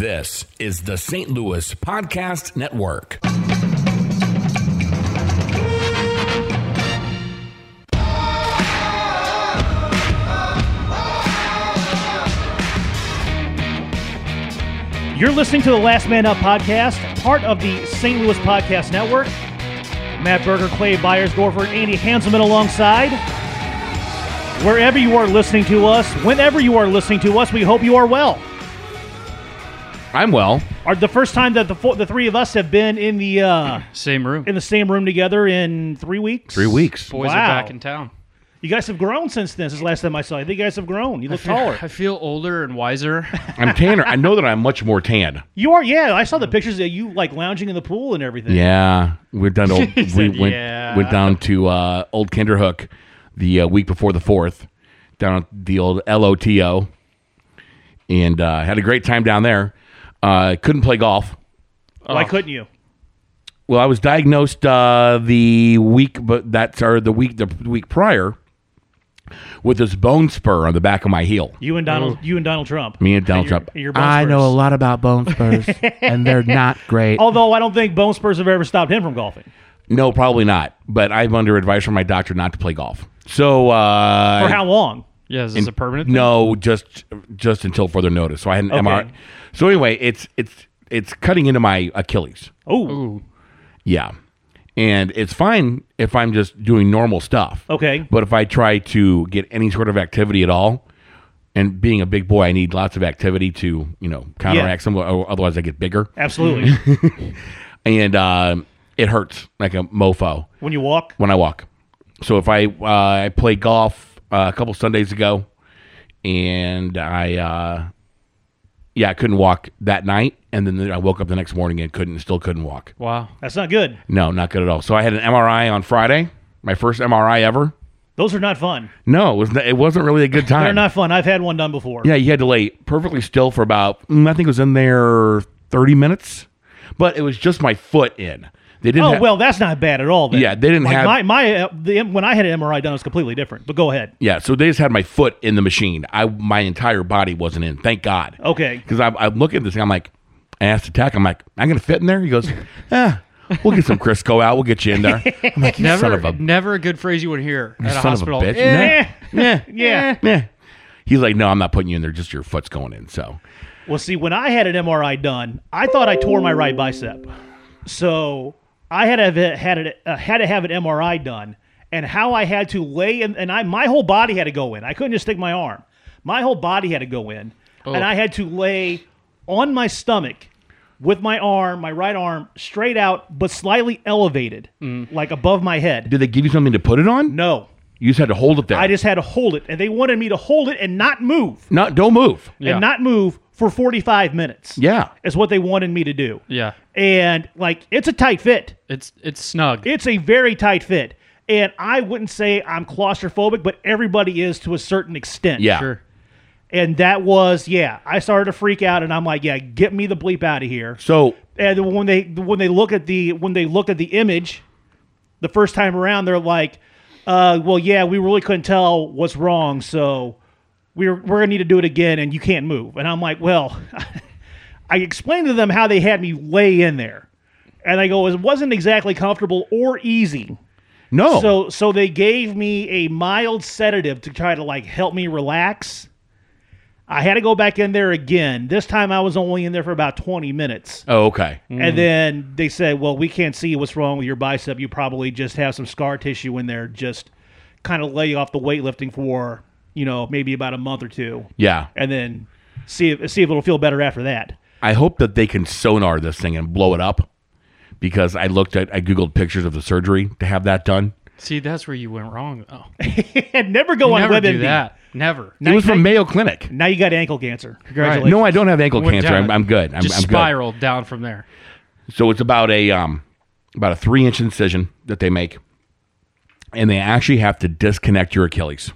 This is the St. Louis Podcast Network. You're listening to the Last Man Up podcast, part of the St. Louis Podcast Network. Matt Berger, Clay Byersdorfer, and Andy Hanselman alongside. Wherever you are listening to us, whenever you are listening to us, we hope you are well. I'm well. Are the first time that the four, the three of us have been in the uh, Same room. in the same room together in three weeks. Three weeks. Boys Wow. are back in town. You guys have grown since then. Since last time I saw you, I think you guys have grown. You look taller. I feel older and wiser. I'm tanner. I know that I'm much more tan. You are, yeah. I saw the pictures of you like lounging in the pool and everything. Yeah, we've done. Old, we said, went "Yeah." went down to uh, Old Kinderhook the uh, week before the fourth, down at the old LOTO, and uh, had a great time down there. Uh, couldn't play golf. Why couldn't you? Well, I was diagnosed uh, the week, but that's or the week the week prior with this bone spur on the back of my heel. You and Donald. You and Donald Trump. Me and Donald Your- Trump. your bone I know a lot about bone spurs, and they're not great. Although I don't think bone spurs have ever stopped him from golfing. No, probably not. But I'm under advice from my doctor not to play golf. So uh, For how long? Yeah, is this a permanent thing? No, just just until further notice. So I had an Okay. MRI. So anyway, it's it's it's cutting into my Achilles. Oh, Yeah, and it's fine if I'm just doing normal stuff. okay. But if I try to get any sort of activity at all, and being a big boy, I need lots of activity to you know counteract some. Otherwise, I get bigger, Absolutely. and uh, it hurts like a mofo. when you walk, when I walk. So if I uh, I play golf uh, a couple Sundays ago, and I uh, yeah I couldn't walk that night, and then I woke up the next morning and couldn't still couldn't walk. Wow. that's not good. No, not good at all. So I had an MRI on Friday, my first MRI ever. Those are not fun. No, it was not, it wasn't really a good time. They're not fun. I've had one done before. Yeah, you had to lay perfectly still for about mm, I think it was in there thirty minutes, but it was just my foot in. They didn't. Oh have- well, that's not bad at all. Then. Yeah, they didn't like have- my my uh, the, when I had an MRI done it was completely different. But go ahead. Yeah, so they just had my foot in the machine. I my entire body wasn't in. Thank God. Okay. Because I'm, I'm looking at this thing. I'm like, I asked the tech. I'm like, I'm gonna fit in there. He goes, Yeah, we'll get some Crisco out. We'll get you in there. I'm like, you Never, son of a, never a good phrase you would hear at a son of a hospital. bitch. Eh. yeah, Yeah. yeah. He's like, No, I'm not putting you in there. Just your foot's going in. So Well, see, when I had an MRI done, I thought I tore my right bicep. So I had to have, it- had it uh, had to have an MRI done, and how I had to lay in, and I my whole body had to go in. I couldn't just stick my arm. My whole body had to go in, and I had to lay on my stomach with my arm, my right arm, straight out, but slightly elevated, like above my head. did they give you something to put it on? No, You just had to hold it there. I just had to hold it, and they wanted me to hold it and not move, not don't move. Yeah. and not move for forty five minutes. Yeah. is what they wanted me to do. Yeah. And like it's a tight fit. It's it's snug. It's a very tight fit. And I wouldn't say I'm claustrophobic, but everybody is to a certain extent. Yeah. Sure. And that was yeah, I started to freak out and I'm like, yeah, get me the bleep out of here. So And when they when they look at the when they look at the image the first time around, they're like, uh, well, yeah, we really couldn't tell what's wrong, so we're we're gonna need to do it again and you can't move. And I'm like, well, I explained to them how they had me lay in there. And I go, it wasn't exactly comfortable or easy. no. So so they gave me a mild sedative to try to like help me relax. I had to go back in there again. This time I was only in there for about 20 minutes. oh, okay. And mm. then they said, "Well, we can't see what's wrong with your bicep. You probably just have some scar tissue in there. Just kind of lay off the weightlifting for, you know, maybe about a month or two, Yeah. and then see if see if it'll feel better after that." I hope that they can sonar this thing and blow it up because I looked at I googled pictures of the surgery to have that done. See, that's where you went wrong. Oh, and never go on never WebMD. do that. Never. it was from Mayo Clinic. Now you got ankle cancer. Congratulations. No, I don't have ankle Went cancer. down. I'm, I'm good. I'm, Just I'm good. spiraled down from there. So it's about a um about a three inch incision that they make, and they actually have to disconnect your Achilles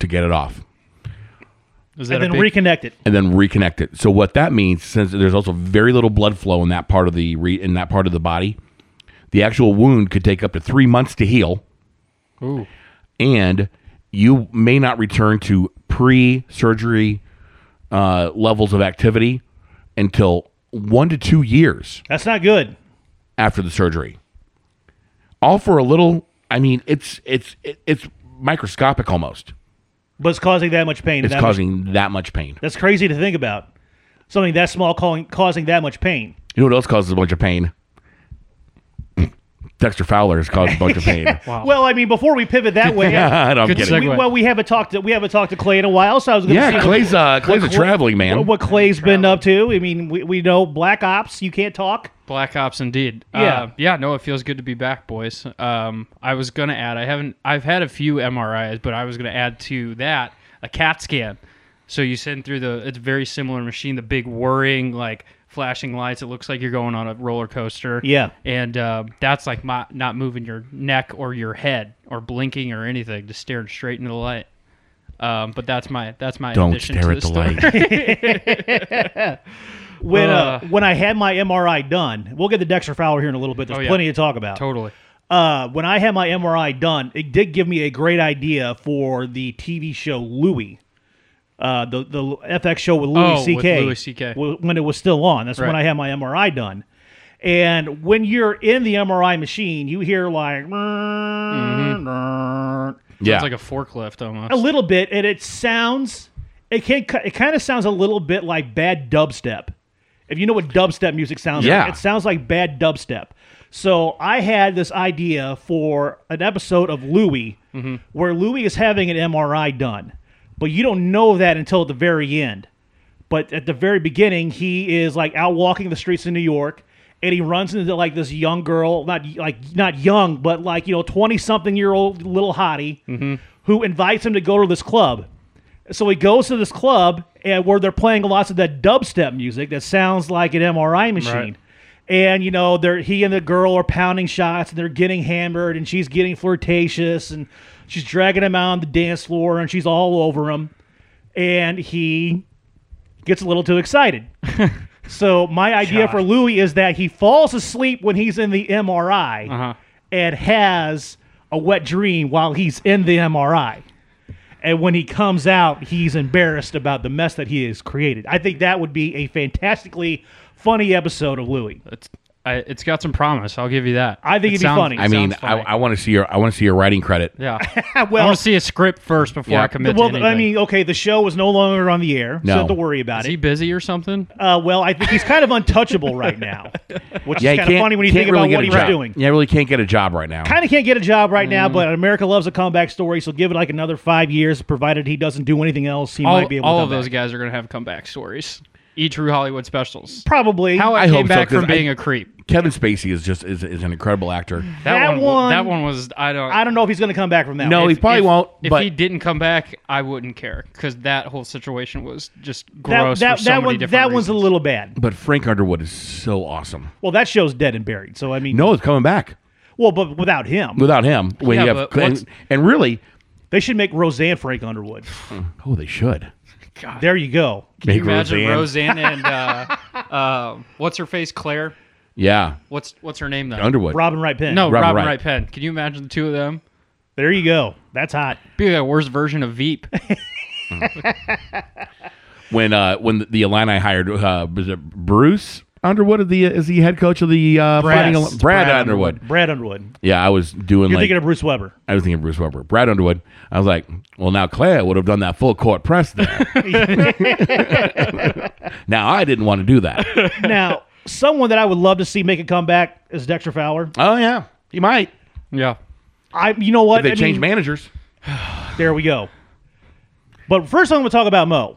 to get it off, Is that and then big, reconnect it. and then reconnect it. So what that means, since there's also very little blood flow in that part of the re, in that part of the body, the actual wound could take up to three months to heal. Ooh. and you may not return to pre-surgery uh, levels of activity until one to two years That's not good. after the surgery. All for a little. I mean, it's it's it's microscopic almost. But it's causing that much pain. It's that much- causing that much pain. that's crazy to think about. Something that small calling, causing that much pain. You know what else causes a bunch of pain? Dexter Fowler has caused a bunch of pain. Wow. Well, I mean, before we pivot that way, I don't Good get we, well, we haven't talked. To, we haven't talked to Clay in a while, so I was going to Yeah, see what- Clay's uh, Clay's a traveling man. what Clay's been up to. I mean, we, we know Black Ops. You can't talk. Black Ops, indeed. Yeah. uh, yeah. No, it feels good to be back, boys. Um, I was gonna add. I haven't. I've had a few MRIs, but I was gonna add to that a CAT scan. So you send through the. It's a very similar machine. The big whirring, like flashing lights. It looks like you're going on a roller coaster. Yeah. And uh, that's like my, not moving your neck or your head or blinking or anything, just staring straight into the light. Um, but that's my that's my Don't addition stare to at the story. light. When uh, Uh. when I had my MRI done, we'll get the Dexter Fowler here in a little bit. There's Oh, yeah. plenty to talk about. totally. Uh, when I had my MRI done, it did give me a great idea for the TV show Louie. Uh, the the FX show with Louis Oh, with C.K. Louis CK. when it was still on. That's when I had my MRI done. And when you're in the MRI machine, you hear like yeah, It's like a forklift almost. a little bit, and it sounds it can it kind of sounds a little bit like bad dubstep. If you know what dubstep music sounds Yeah. like, it sounds like bad dubstep. So I had this idea for an episode of Louie where Louie is having an MRI done, but you don't know that until the very end. But at the very beginning, he is like out walking the streets of New York, and he runs into like this young girl, not like not young, but like you know, twenty something year old little hottie, mm-hmm. who invites him to go to this club. So he goes to this club and where they're playing lots of that dubstep music that sounds like an MRI machine. Right. And you know, they're he and the girl are pounding shots and they're getting hammered and she's getting flirtatious and she's dragging him out on the dance floor and she's all over him. And he gets a little too excited. so my idea for Louie is that he falls asleep when he's in the MRI Uh-huh. and has a wet dream while he's in the MRI. And when he comes out, he's embarrassed about the mess that he has created. I think that would be a fantastically funny episode of Louie. It's I, it's got some promise. I'll give you that. I think It it'd be sounds- funny. I mean, sounds I. I want to see your I want to see your writing credit. yeah. well, I want to see a script first before Yeah. I commit well, to anything. I mean, okay, the show is no longer on the air, so No. you don't have to worry about is it. he busy or something? Uh, well, I think he's kind of untouchable right now, which Yeah, is kind of funny when you think really about get what a he was job. doing. Yeah, really can't get a job right now. Kind of can't get a job right Mm. now, but America loves a comeback story, so give it like another five years, provided he doesn't do anything else. He all might be able all to of come those back. guys are going to have comeback stories. E True Hollywood specials. Probably. How I, I came hope so, back 'cause from I- being a creep. Kevin Spacey is just is, is an incredible actor. That, That one, one- That one was. I don't. I don't know if he's going to come back from that. No, one. he probably if, won't. If but he didn't come back, I wouldn't care because that whole situation was just that, gross that, for so that many one different that one's a reasons. little bad. but Frank Underwood is so awesome. Well, that show's dead and buried. So I mean, No, it's coming back Well, but without him, without him. When Yeah, you have but what's- and, and really, they should make Roseanne Frank Underwood. oh, they should There you go. Can you imagine Roseanne. Roseanne, and uh, uh, what's her face, Claire? Yeah, What's what's her name though? Underwood. Robin Wright Penn. no, Robin Robin, Wright. Wright Penn. Can you imagine the two of them? there you go. That's hot. Be a worse version of Veep. when uh when the, the Illini hired uh was it Bruce Underwood of the is the head coach of the uh Brad. fighting Ill- Brad, Brad Underwood. Brad Underwood. Yeah, I was doing You're like thinking of Bruce Weber. I was thinking of Bruce Weber. Brad Underwood. I was like, well, now Claire would have done that full court press there. now I didn't want to do that. now, someone that I would love to see make a comeback is Dexter Fowler. Oh yeah, he might. yeah. I, you know what? If they I change mean, managers. There we go. But first, I'm going to talk about Mo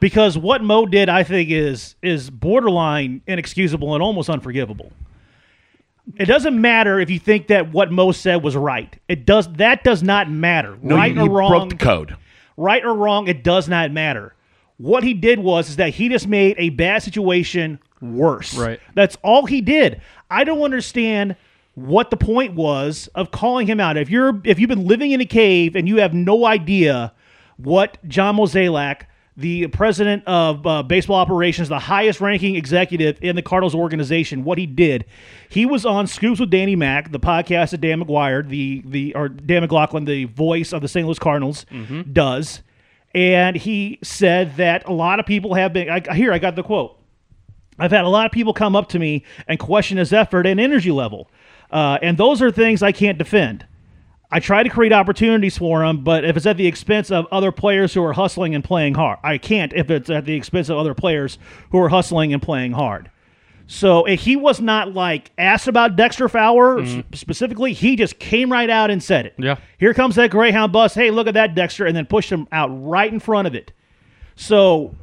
because what Mo did, I think, is is borderline inexcusable and almost unforgivable. It doesn't matter if you think that what Mo said was right. It does that does not matter. No, right he, or wrong, broke the code. right or wrong, it does not matter. What he did was is that he just made a bad situation worse. Right. That's all he did. I don't understand what the point was of calling him out. If you're if you've been living in a cave and you have no idea what John Mozeliak, the president of uh, baseball operations, the highest ranking executive in the Cardinals organization, what he did, he was on Scoops with Danny Mac, the podcast that Dan McGuire, the the or Dan McLaughlin, the voice of the St. Louis Cardinals, does, and he said that a lot of people have been. I, here, I got the quote. I've had a lot of people come up to me and question his effort and energy level. Uh, and those are things I can't defend. I try to create opportunities for him, but if it's at the expense of other players who are hustling and playing hard, I can't if it's at the expense of other players who are hustling and playing hard. So if he was not like asked about Dexter Fowler s- mm-hmm. specifically, he just came right out and said it. Yeah. Here comes that Greyhound bus. Hey, look at that Dexter, and then pushed him out right in front of it. So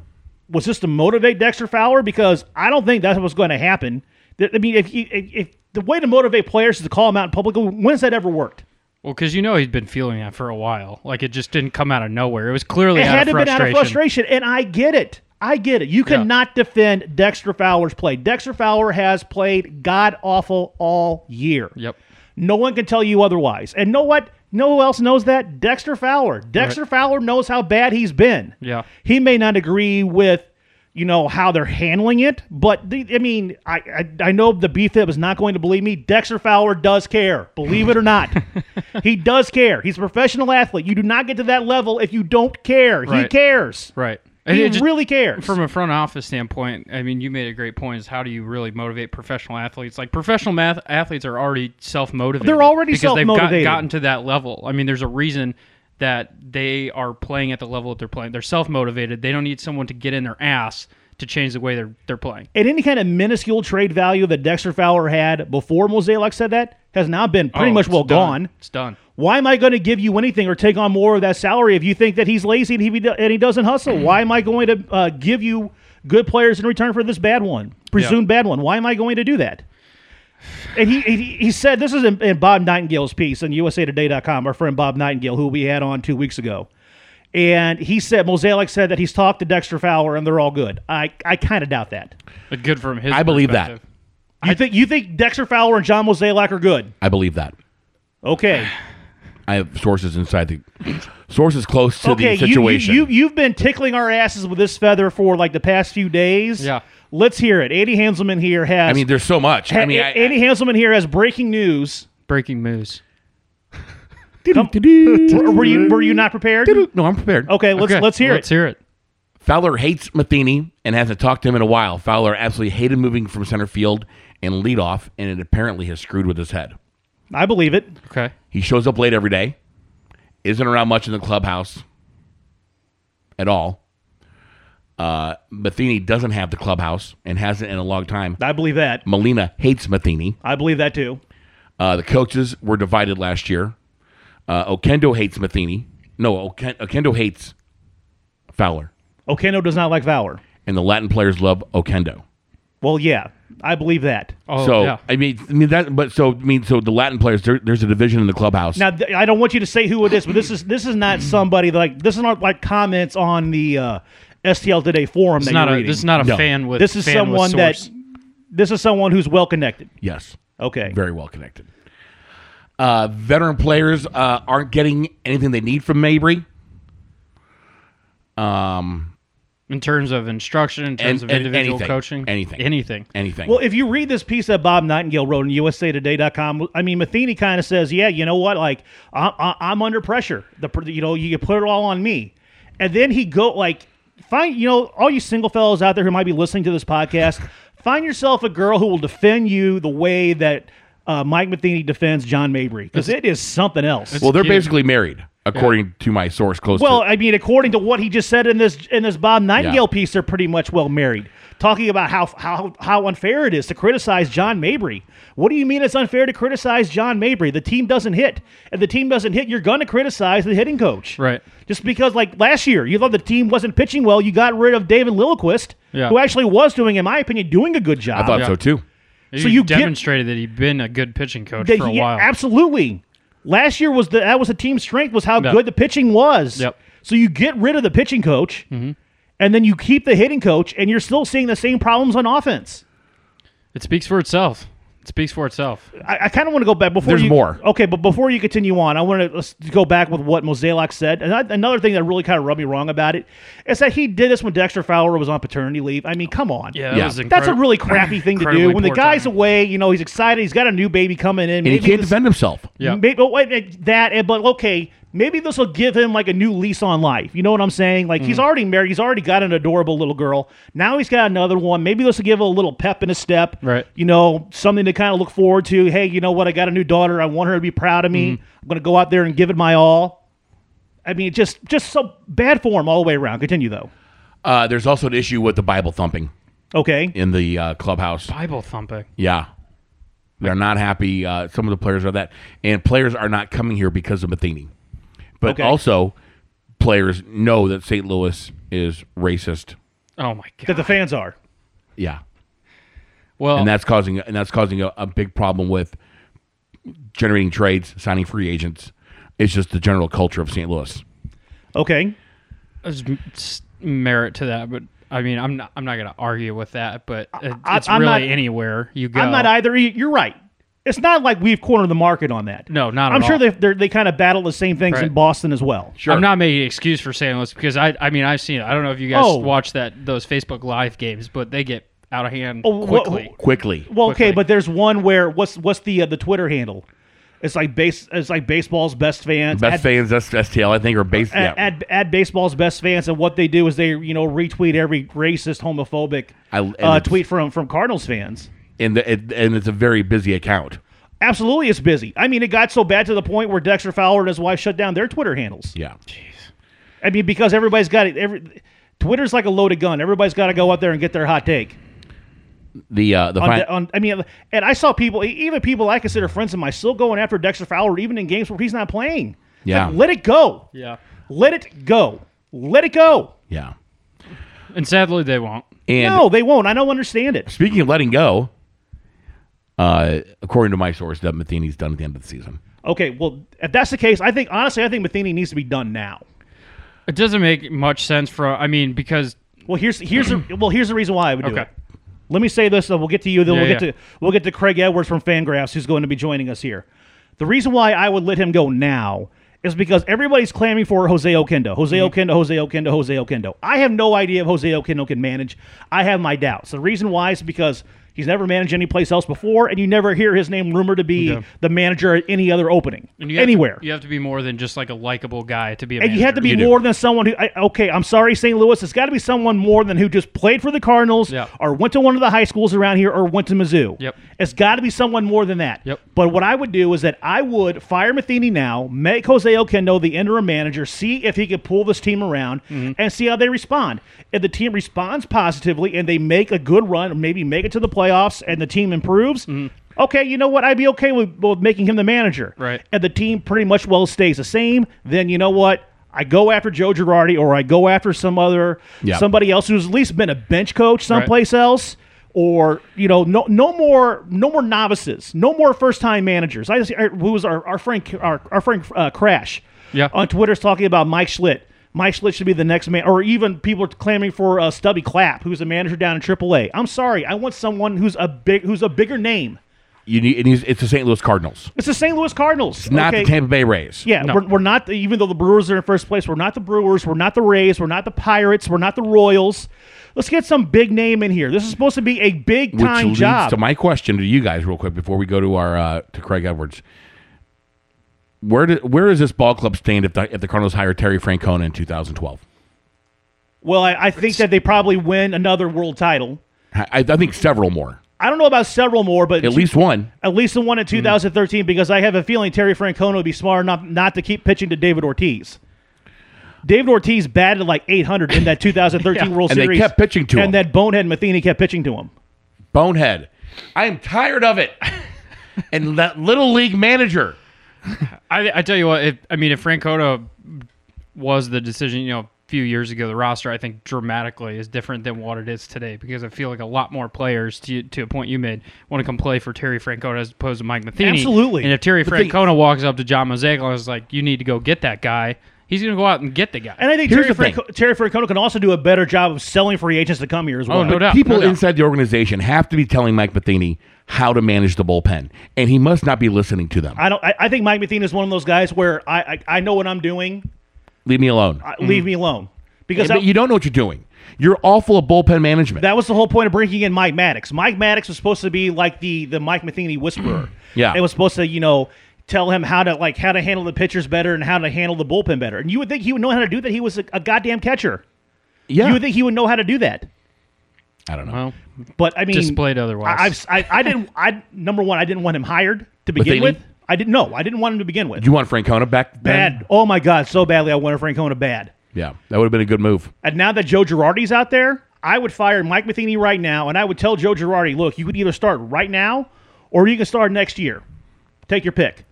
was this to motivate Dexter Fowler? Because I don't think that's what's going to happen. I mean, if, you, if, if the way to motivate players is to call them out in public, when's that ever worked? Well, because you know he's been feeling that for a while. Like it just didn't come out of nowhere. It was clearly It out had of to been out of frustration. and I get it. I get it. You Yeah. cannot defend Dexter Fowler's play. Dexter Fowler has played god awful all year. Yep. No one can tell you otherwise. And know what? No one else knows that? Dexter Fowler. Dexter Fowler knows how bad he's been. Yeah. He may not agree with, you know, how they're handling it, but the, I mean, I, I I know the BFIB is not going to believe me. Dexter Fowler does care. Believe it or not. he does care. He's a professional athlete. You do not get to that level if you don't care. He cares. Right. And He it just- really cares. From a front office standpoint, I mean, you made a great point. Is how do you really motivate professional athletes? Like professional math athletes are already self motivated. They're already because they've self-motivated. got, gotten to that level. I mean, there's a reason that they are playing at the level that they're playing. They're self motivated. They don't need someone to get in their ass to change the way they're they're playing. and any kind of minuscule trade value that Dexter Fowler had before Mozeliak said that has now been pretty Oh, much well done. gone. It's done. Why am I going to give you anything or take on more of that salary if you think that he's lazy and he, and he doesn't hustle? Why am I going to uh, give you good players in return for this bad one, presumed bad one? Why am I going to do that? And he, he, he said, this is in, in Bob Nightingale's piece on USAToday.com, our friend Bob Nightingale, who we had on two weeks ago. And he said, Mozeliak said that he's talked to Dexter Fowler and they're all good. I, I kind of doubt that. But good from his. I believe that. perspective. You think you think Dexter Fowler and John Mozeliak are good? I believe that. Okay. I have sources inside the sources close to okay, the situation. you, you, you've been tickling our asses with this feather for like the past few days. Yeah. Let's hear it. Andy Hanselman here has. I mean, there's so much. I ha- mean, I, Andy Hanselman here has breaking news. Breaking news. Come- were you were you not prepared? no, I'm prepared. Okay, let's Okay, let's hear it. Let's hear it. Fowler hates Matheny and hasn't talked to him in a while. Fowler absolutely hated moving from center field and leadoff, and it apparently has screwed with his head. I believe it. Okay. He shows up late every day, isn't around much in the clubhouse at all. Uh, Matheny doesn't have the clubhouse and hasn't in a long time. I believe that. Molina hates Matheny. I believe that too. Uh, the coaches were divided last year. Uh, Oquendo hates Matheny. No, Oken- Oquendo hates Fowler. Oquendo does not like Fowler. And the Latin players love Oquendo. Well, yeah, I believe that. Oh so yeah. I mean, I mean that. But so I mean, so the Latin players, there, there's a division in the clubhouse. Now, th- I don't want you to say who it is, but this is this is not somebody like this is not like comments on the uh, STL Today forum This that is not you're a reading. this is not a No. fan with This is fan with someone that this is someone who's well connected. yes, Okay. very well connected. Uh, veteran players uh, aren't getting anything they need from Mabry. Um, in terms of instruction, in terms And- of individual anything. coaching, Anything. anything. anything. Well, if you read this piece that Bob Nightingale wrote on USAToday.com, I mean, Matheny kind of says, "Yeah, you know what? Like, I, I, I'm under pressure. The you know, you put it all on me." And then he go like, find you know, all you single fellows out there who might be listening to this podcast, find yourself a girl who will defend you the way that uh, Mike Matheny defends John Mabry because it is something else. well, they're cute. basically married, according to my source close. Well, to, I mean, according to what he just said in this in this Bob Nightingale Yeah. piece, they're pretty much well married. Talking about how how how unfair it is to criticize John Mabry. What do you mean it's unfair to criticize John Mabry? The team doesn't hit. If the team doesn't hit, you're going to criticize the hitting coach. Right. Just because, like last year, you thought the team wasn't pitching well, you got rid of David Lilliquist, Yeah. who actually was doing, in my opinion, doing a good job. I thought Yeah. so too. So you get- demonstrated that he'd been a good pitching coach for a he- while. Absolutely. Last year was the that was the team's strength was how Yeah. good the pitching was. Yep. So you get rid of the pitching coach, Mm-hmm. and then you keep the hitting coach, and you're still seeing the same problems on offense. It speaks for itself. It speaks for itself. I, I kind of want to go back before There's you, more. Okay, but before you continue on, I want to let's go back with what Mozeliak said. And I, another thing that really kind of rubbed me wrong about it is that he did this when Dexter Fowler was on paternity leave. I mean, come on. Yeah, that Yeah. was That's a really crappy thing to do. When the guy's timing. away, you know, he's excited. He's got a new baby coming in. And he can't this- defend himself. Yeah. Maybe, oh, wait, that, eh, but okay, maybe this will give him like a new lease on life. You know what I'm saying? Like Mm. he's already married, he's already got an adorable little girl. Now he's got another one. Maybe this will give him a little pep in his step. Right. You know, something to kind of look forward to. Hey, you know what? I got a new daughter. I want her to be proud of me. Mm-hmm. I'm going to go out there and give it my all. I mean, just just so bad for him all the way around. Continue though. Uh, there's also an issue with the Bible thumping Okay. in the uh, clubhouse. Bible thumping. Yeah. They're not happy. Uh, some of the players are that. And players are not coming here because of Matheny. But Okay. also, players know that St. Louis is racist. Oh my god. That the fans are. Yeah. well, And that's causing and that's causing a, a big problem with generating trades, signing free agents. It's just the general culture of St. Louis. Okay. there's merit to that, but I mean, I'm not. I'm not going to argue with that. But it, I- it's I'm really not- anywhere you go. I'm not either. You're right. It's not like we've cornered the market on that. No, not I'm sure all. they they're, kind of battle the same things in Boston as well. Sure. I'm not making an excuse for St. Louis because I. I mean, I've seen it. I don't know if you guys Oh. watch that those Facebook Live games, but they get out of hand Oh, wha- quickly. Quickly. Well, okay, quickly. but there's one where what's what's the uh, the Twitter handle? It's like base. It's like baseball's best fans. Best Add- fans, that's STL, I think, or base. Add, yeah. add, add baseball's best fans, and what they do is they you know retweet every racist, homophobic I- uh, tweet from from Cardinals fans. And, the, it, and it's a very busy account. Absolutely, it's busy. I mean, it got so bad to the point where Dexter Fowler and his wife shut down their Twitter handles. Yeah. Jeez. I mean, because everybody's got it. Every Twitter's like a loaded gun. Everybody's got to go out there and get their hot take. The uh, the On, fi- de- on, I mean, and I saw people, e- even people I consider friends of mine, still going after Dexter Fowler, even in games where he's not playing. It's Yeah. like, let it go. Yeah, Let it go. Let it go. yeah. and sadly they won't. And no, they won't. I don't understand it. speaking of letting go, uh, according to my source, that Matheny's done at the end of the season. Okay, well, if that's the case, I think honestly, I think Matheny needs to be done now. It doesn't make much sense for. I mean, because Well, here's here's the, well here's the reason why I would do Okay. it. Let me say this, and we'll get to you. Then Yeah, we'll get yeah. to we'll get to Craig Edwards from Fangraphs, who's going to be joining us here. The reason why I would let him go now is because everybody's clamoring for Jose Oquendo. Jose Mm-hmm. Oquendo, Jose Oquendo, Jose Oquendo. I have no idea if Jose Oquendo can manage. I have my doubts. The reason why is because he's never managed any place else before, and you never hear his name rumored to be Yeah. the manager at any other opening and you anywhere. to, you have to be more than just like a likable guy to be a And you have to be You do. more than someone who. I, okay, I'm sorry, St. Louis. It's got to be someone more than who just played for the Cardinals, Yeah. or went to one of the high schools around here, or went to Mizzou. Yep. It's got to be someone more than that. Yep. But what I would do is that I would fire Matheny now, make Jose Oquendo the interim manager, see if he could pull this team around, Mm-hmm. and see how they respond. If the team responds positively and they make a good run, or maybe make it to the playoffs, and the team improves. Okay, you know what? I'd be okay with, with making him the manager. Mm-hmm. Right. And the team pretty much well stays the same. Then you know what? I go after Joe Girardi, or I go after some other Yeah. somebody else who's at least been a bench coach someplace else, or you know, no no more no more novices, no more first time managers. I just who was our our friend our, our friend uh, Crash Yeah. on Twitter's talking about Mike Shildt. Mike Shildt should be the next man, or even people are clamoring for uh, Stubby Clapp, who's a manager down in AAA. I'm sorry, I want someone who's a big, who's a bigger name. You need, it needs, it's the St. Louis Cardinals, It's the St. Louis Cardinals, not okay? the Tampa Bay Rays. Yeah, No. we're, we're not. The, even though the Brewers are in first place, we're not the Brewers. We're not the Rays. We're not the Pirates. We're not the Royals. Let's get some big name in here. This is supposed to be a big time job. to my question to you guys, real quick, before we go to our uh, to Craig Edwards. Where do, where does this ball club stand if the if the Cardinals hire Terry Francona in 2012? well, I, I think that they probably win another world title. I, I think several more, I don't know about several more, but at least one. at least the one in 2013 because I have a feeling Terry Francona would be smart enough not to keep pitching to David Ortiz. David Ortiz batted like 800 in that 2013 World And they Series. kept pitching to and him. that bonehead Matheny kept pitching to him. Bonehead. I am tired of it. and that little league manager. I, I tell you what, if, I mean, if Francona was the decision, you know, a few years ago, the roster I think dramatically is different than what it is today because I feel like a lot more players, to, to a point you made, want to come play for Terry Francona as opposed to Mike Matheny. Absolutely. And if Terry Francona walks up to John Mozeliak and is like, "You need to go get that guy," he's going to go out and get the guy. And I think Here's Terry, the thing. Franco- Terry Francona can also do a better job of selling free agents to come here as well. Oh, no doubt. People no doubt. inside the organization have to be telling Mike Matheny how to manage the bullpen, and he must not be listening to them. I don't. I, I think Mike Matheny is one of those guys where I I, I know what I'm doing. Leave me alone. I, Leave mm. me alone because but I- you don't know what you're doing. You're awful at bullpen management. that was the whole point of bringing in Mike Maddux. Mike Maddux was supposed to be like the the Mike Matheny whisperer. Yeah. it was supposed to you know tell him how to like how to handle the pitchers better and how to handle the bullpen better. And you would think he would know how to do that. He was a, a goddamn catcher. Yeah. You would think he would know how to do that. I don't know. Well, But I mean, displayed otherwise. I, I've, I, I didn't. I number one, I didn't want him hired to begin with. I didn't know. I didn't want him to begin with. you want Francona back? then? bad. Oh my god, so badly. I wanted Francona bad. Yeah, that would have been a good move. And now that Joe Girardi's out there, I would fire Mike Matheny right now, and I would tell Joe Girardi, look, you could either start right now, or you can start next year. Take your pick.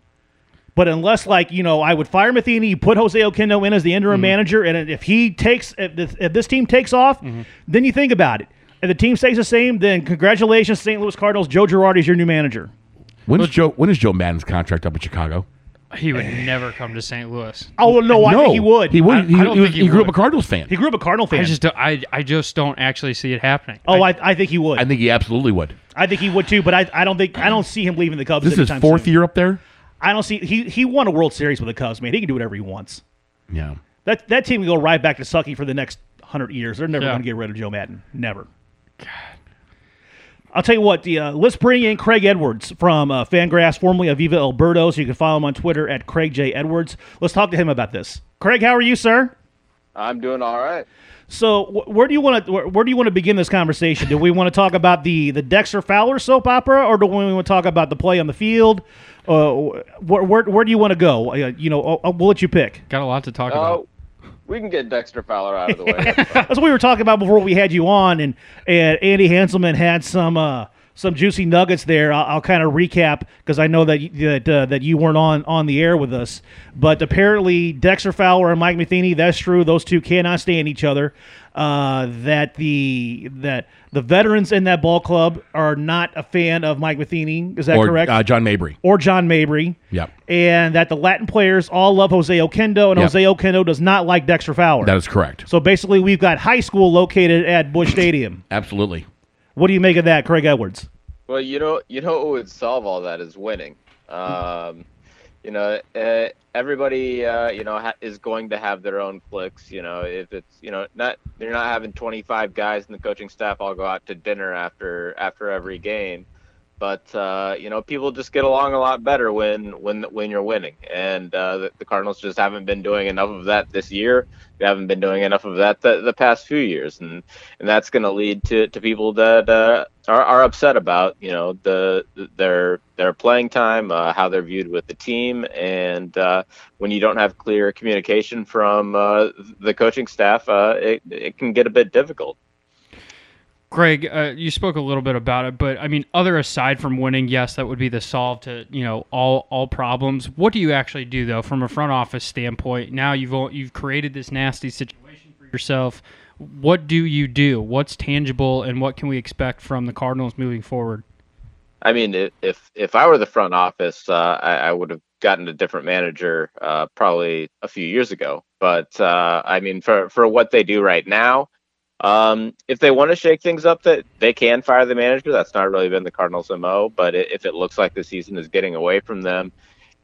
But unless, like you know, I would fire Matheny, you put Jose Oquendo in as the interim mm-hmm. manager, and if he takes, if this, if this team takes off, mm-hmm. then you think about it. If the team stays the same, then congratulations, St. Louis Cardinals. Joe Girardi's your new manager. When's Joe? When is Joe Maddon's contract up in Chicago? he would never come to St. Louis. Oh no, I think he would. He would. I- he, I don't he think he he grew up a. Cardinals fan. He grew up a Cardinal fan. I just don't, I I just don't actually see it happening. oh, I, I think he would. I think he absolutely would. I think he would too, but I, I don't think I don't see him leaving the Cubs. This is his fourth soon. year up there. I don't see he he won a World Series with the Cubs, man. He can do whatever he wants. Yeah. That that team can go right back to sucking for the next hundred years. They're never Yeah. going to get rid of Joe Maddon. Never. God. I'll tell you what. The uh, let's bring in Craig Edwards from uh, Fangraphs, formerly Viva El Birdos. So you can follow him on Twitter at Craig J Edwards. Let's talk to him about this. Craig, how are you, sir? I'm doing all right. So wh- where do you want to where, where do you want to begin this conversation? Do we want to talk about the the Dexter Fowler soap opera, or do we want to talk about the play on the field? Uh, where, where where do you want to go? Uh, you know, uh, we'll let you pick. Got a lot to talk Uh, about. we can get Dexter Fowler out of the way. That's. That's what we were talking about before we had you on, and and Andy Hanselman had some uh, some juicy nuggets there. I'll, I'll kind of recap because I know that you, that uh, that you weren't on on the air with us, but apparently Dexter Fowler and Mike Matheny, that's true. Those two cannot stand each other. Uh, that the that the veterans in that ball club are not a fan of Mike Matheny. Is that or correct? Uh, John Mabry. or John Mabry. Yep. And that the Latin players all love Jose Oquendo, and Yep. Jose Oquendo does not like Dexter Fowler. That is correct. So basically, we've got high school located at Busch Stadium. Absolutely. What do you make of that, Craig Edwards? well, you know, you know what would solve all that is winning. Um, you know, uh, everybody, uh, you know, ha- is going to have their own cliques. You know, if it's, you know, not they're not having 25 guys in the coaching staff all go out to dinner after after every game. But uh, you know, people just get along a lot better when when when you're winning, and uh, the, the Cardinals just haven't been doing enough of that this year. They haven't been doing enough of that the, the past few years, and and that's going to lead to, to people that uh, are, are upset about you know the their their playing time, uh, how they're viewed with the team, and uh, when you don't have clear communication from uh, the coaching staff, it it can get a bit difficult. Greg, uh, you spoke a little bit about it, but I mean, other aside from winning, yes, that would be the solve to you know all all problems. What do you actually do though, from a front office standpoint? Now you've you've created this nasty situation for yourself. What do you do? What's tangible, and what can we expect from the Cardinals moving forward? I mean, if if I were the front office, uh, I, I would have gotten a different manager uh, probably a few years ago. But uh, I mean, for for what they do right now, um, if they want to shake things up, that they can fire the manager. That's not really been the Cardinals' mo. But if it looks like the season is getting away from them,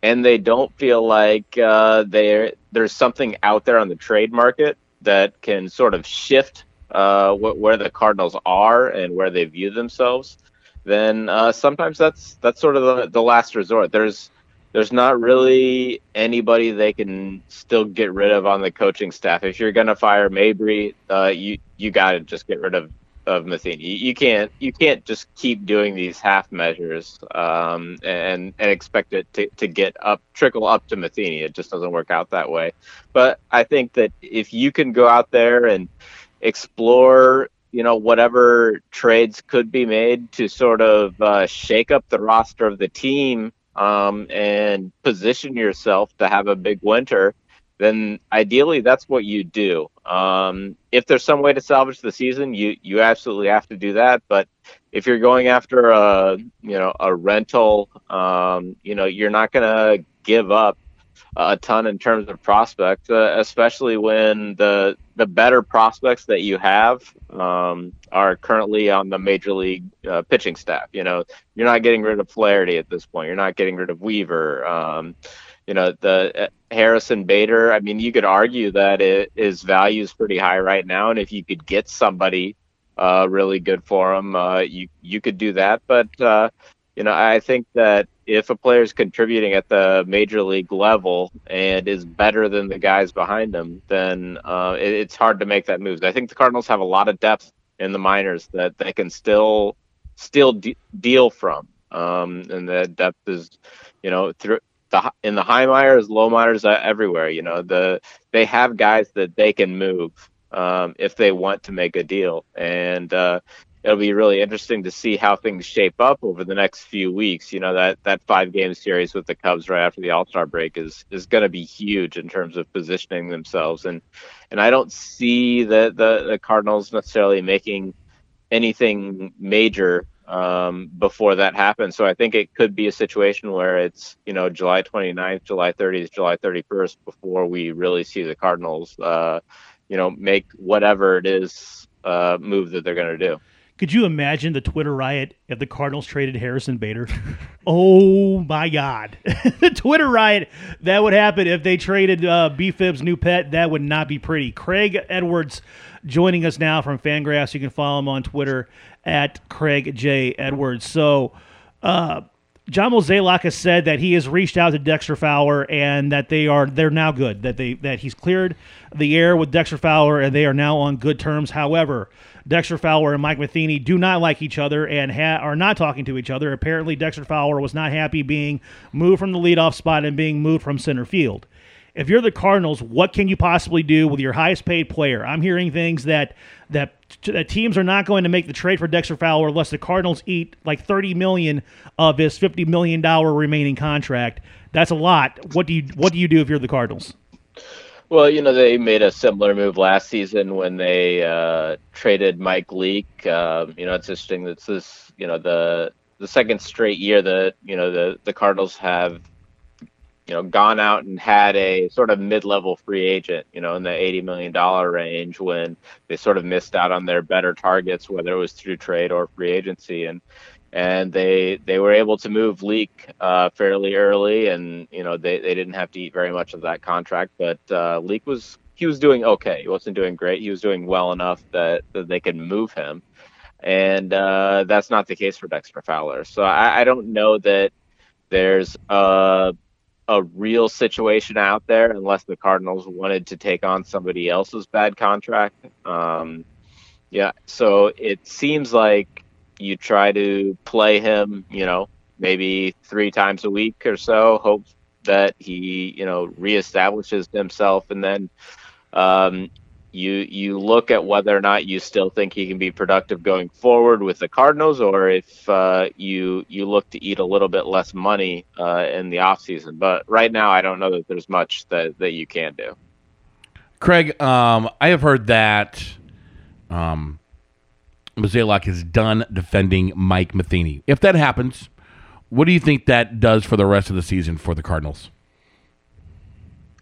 and they don't feel like uh, there there's something out there on the trade market that can sort of shift uh, wh- where the Cardinals are and where they view themselves, then uh, sometimes that's that's sort of the, the last resort. There's there's not really anybody they can still get rid of on the coaching staff. If you're gonna fire Mabry, uh, you you got to just get rid of of Matheny. You, you can't you can't just keep doing these half measures um, and and expect it to, to get up trickle up to Matheny. It just doesn't work out that way. But I think that if you can go out there and explore you know whatever trades could be made to sort of uh, shake up the roster of the team um, and position yourself to have a big winter then ideally that's what you do. Um, if there's some way to salvage the season you you absolutely have to do that. But if you're going after a you know a rental um, you know you're not to give up a ton in terms of prospects, uh, especially when the the better prospects that you have um, are currently on the major league uh, pitching staff. You know, you're not getting rid of Flaherty at this point. You're not getting rid of Weaver. Um, you know, the uh, Harrison Bader. I mean, you could argue that it, his value is pretty high right now, and if you could get somebody uh, really good for him, uh, you you could do that. But uh, you know, I think that if a player is contributing at the major league level and is better than the guys behind him, then uh, it, it's hard to make that move. I think the Cardinals have a lot of depth in the minors that they can still still de- deal from, um, and the depth is, you know, through the in the high minors, low minors, uh, everywhere. You know, the they have guys that they can move um, if they want to make a deal, and uh, it'll be really interesting to see how things shape up over the next few weeks. You know that that five game series with the Cubs right after the All Star break is is going to be huge in terms of positioning themselves, and and I don't see the the, the Cardinals necessarily making anything major um, before that happens. So I think it could be a situation where it's you know July 29th, July 30th, July 31st before we really see the Cardinals. Uh, you know, make whatever it is uh, move that they're going to do. Could you imagine the Twitter riot if the Cardinals traded Harrison Bader? oh my God. the Twitter riot that would happen if they traded uh, BFIB's new pet. That would not be pretty. Craig Edwards joining us now from Fangraphs. You can follow him on Twitter at Craig J. Edwards. So, uh, John Mozeliak has said that he has reached out to Dexter Fowler and that they are they're now good. That they that he's cleared the air with Dexter Fowler and they are now on good terms. However, Dexter Fowler and Mike Matheny do not like each other and ha- are not talking to each other. Apparently, Dexter Fowler was not happy being moved from the leadoff spot and being moved from center field. If you're the Cardinals, what can you possibly do with your highest paid player? I'm hearing things that that, that teams are not going to make the trade for Dexter Fowler unless the Cardinals eat like 30 million of his 50 million dollar remaining contract. That's a lot. What do you what do you do if you're the Cardinals? Well, you know, they made a similar move last season when they uh, traded Mike Leake. Uh, you know, it's interesting that this, you know, the the second straight year that you know the the Cardinals have, you know, gone out and had a sort of mid-level free agent, you know, in the eighty million dollar range when they sort of missed out on their better targets, whether it was through trade or free agency, and and they they were able to move Leake uh, fairly early, and you know they, they didn't have to eat very much of that contract. But uh, Leake was he was doing okay. He wasn't doing great. He was doing well enough that, that they could move him, and uh, that's not the case for Dexter Fowler. So I, I don't know that there's a a real situation out there unless the Cardinals wanted to take on somebody else's bad contract. Um, yeah, so it seems like you try to play him, you know, maybe three times a week or so, hope that he, you know, reestablishes himself, and then um, you you look at whether or not you still think he can be productive going forward with the Cardinals, or if uh, you you look to eat a little bit less money uh, in the offseason. But right now, I don't know that there's much that that you can do. Craig, um, I have heard that um, Mozeliak is done defending Mike Matheny. If that happens, what do you think that does for the rest of the season for the Cardinals?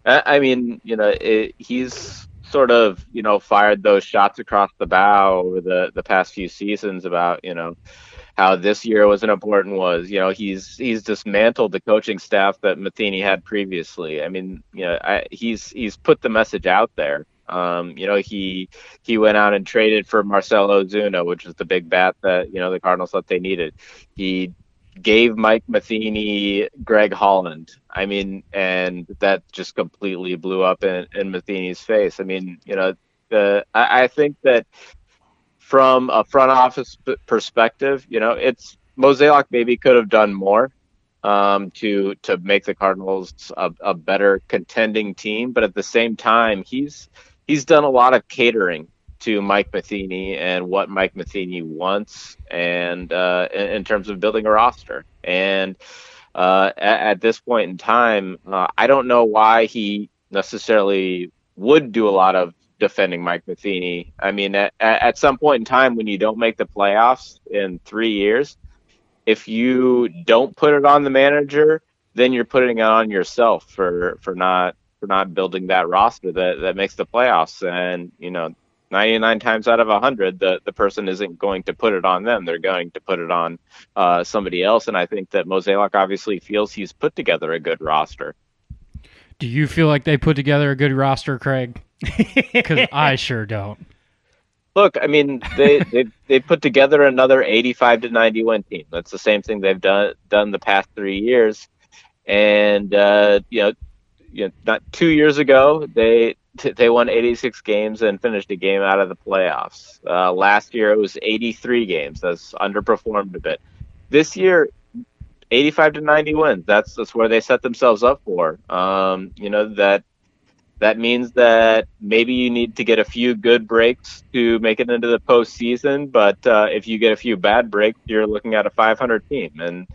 I mean, you know, it, he's sort of, you know, fired those shots across the bow over the the past few seasons about, you know, how this year was an important was. You know, he's he's dismantled the coaching staff that Matheny had previously. I mean, you know, I, he's he's put the message out there um, you know, he he went out and traded for Marcell Ozuna, which was the big bat that you know the Cardinals thought they needed. He gave Mike Matheny Greg Holland. I mean, and that just completely blew up in, in Matheny's face. I mean, you know, the I, I think that from a front office perspective, you know, it's Mozeliak maybe could have done more um, to to make the Cardinals a, a, better contending team, but at the same time, he's he's done a lot of catering to Mike Matheny and what Mike Matheny wants, and uh, in, in, terms of building a roster. And uh, at, at, this point in time, uh, I don't know why he necessarily would do a lot of defending Mike Matheny. I mean, at, at some point in time, when you don't make the playoffs in three years, if you don't put it on the manager, then you're putting it on yourself for for not for not building that roster that that makes the playoffs. And you know, 99 times out of 100, the the person isn't going to put it on them. They're going to put it on uh, somebody else. And I think that Mozeliak obviously feels he's put together a good roster. Do you feel like they put together a good roster, Craig? Because I sure don't. look, I mean, they they they put together another 85 to 90 win team. That's the same thing they've done done the past three years, and uh, you know, you know, not two years ago they they won 86 games and finished a game out of the playoffs. Uh, last year it was 83 games. That's underperformed a bit. This year, 85 to 90 wins. That's that's where they set themselves up for. Um, you know that that means that maybe you need to get a few good breaks to make it into the postseason. But uh, if you get a few bad breaks, you're looking at a 500 team. And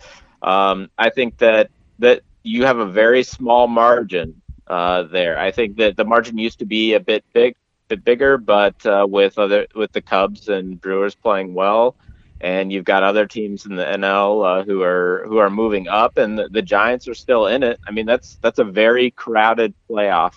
um, I think that that you have a very small margin uh, there. I think that the margin used to be a bit big, bit bigger, but uh, with other with the Cubs and Brewers playing well, and you've got other teams in the NL uh, who are who are moving up, and the, the, Giants are still in it. I mean, that's that's a very crowded playoff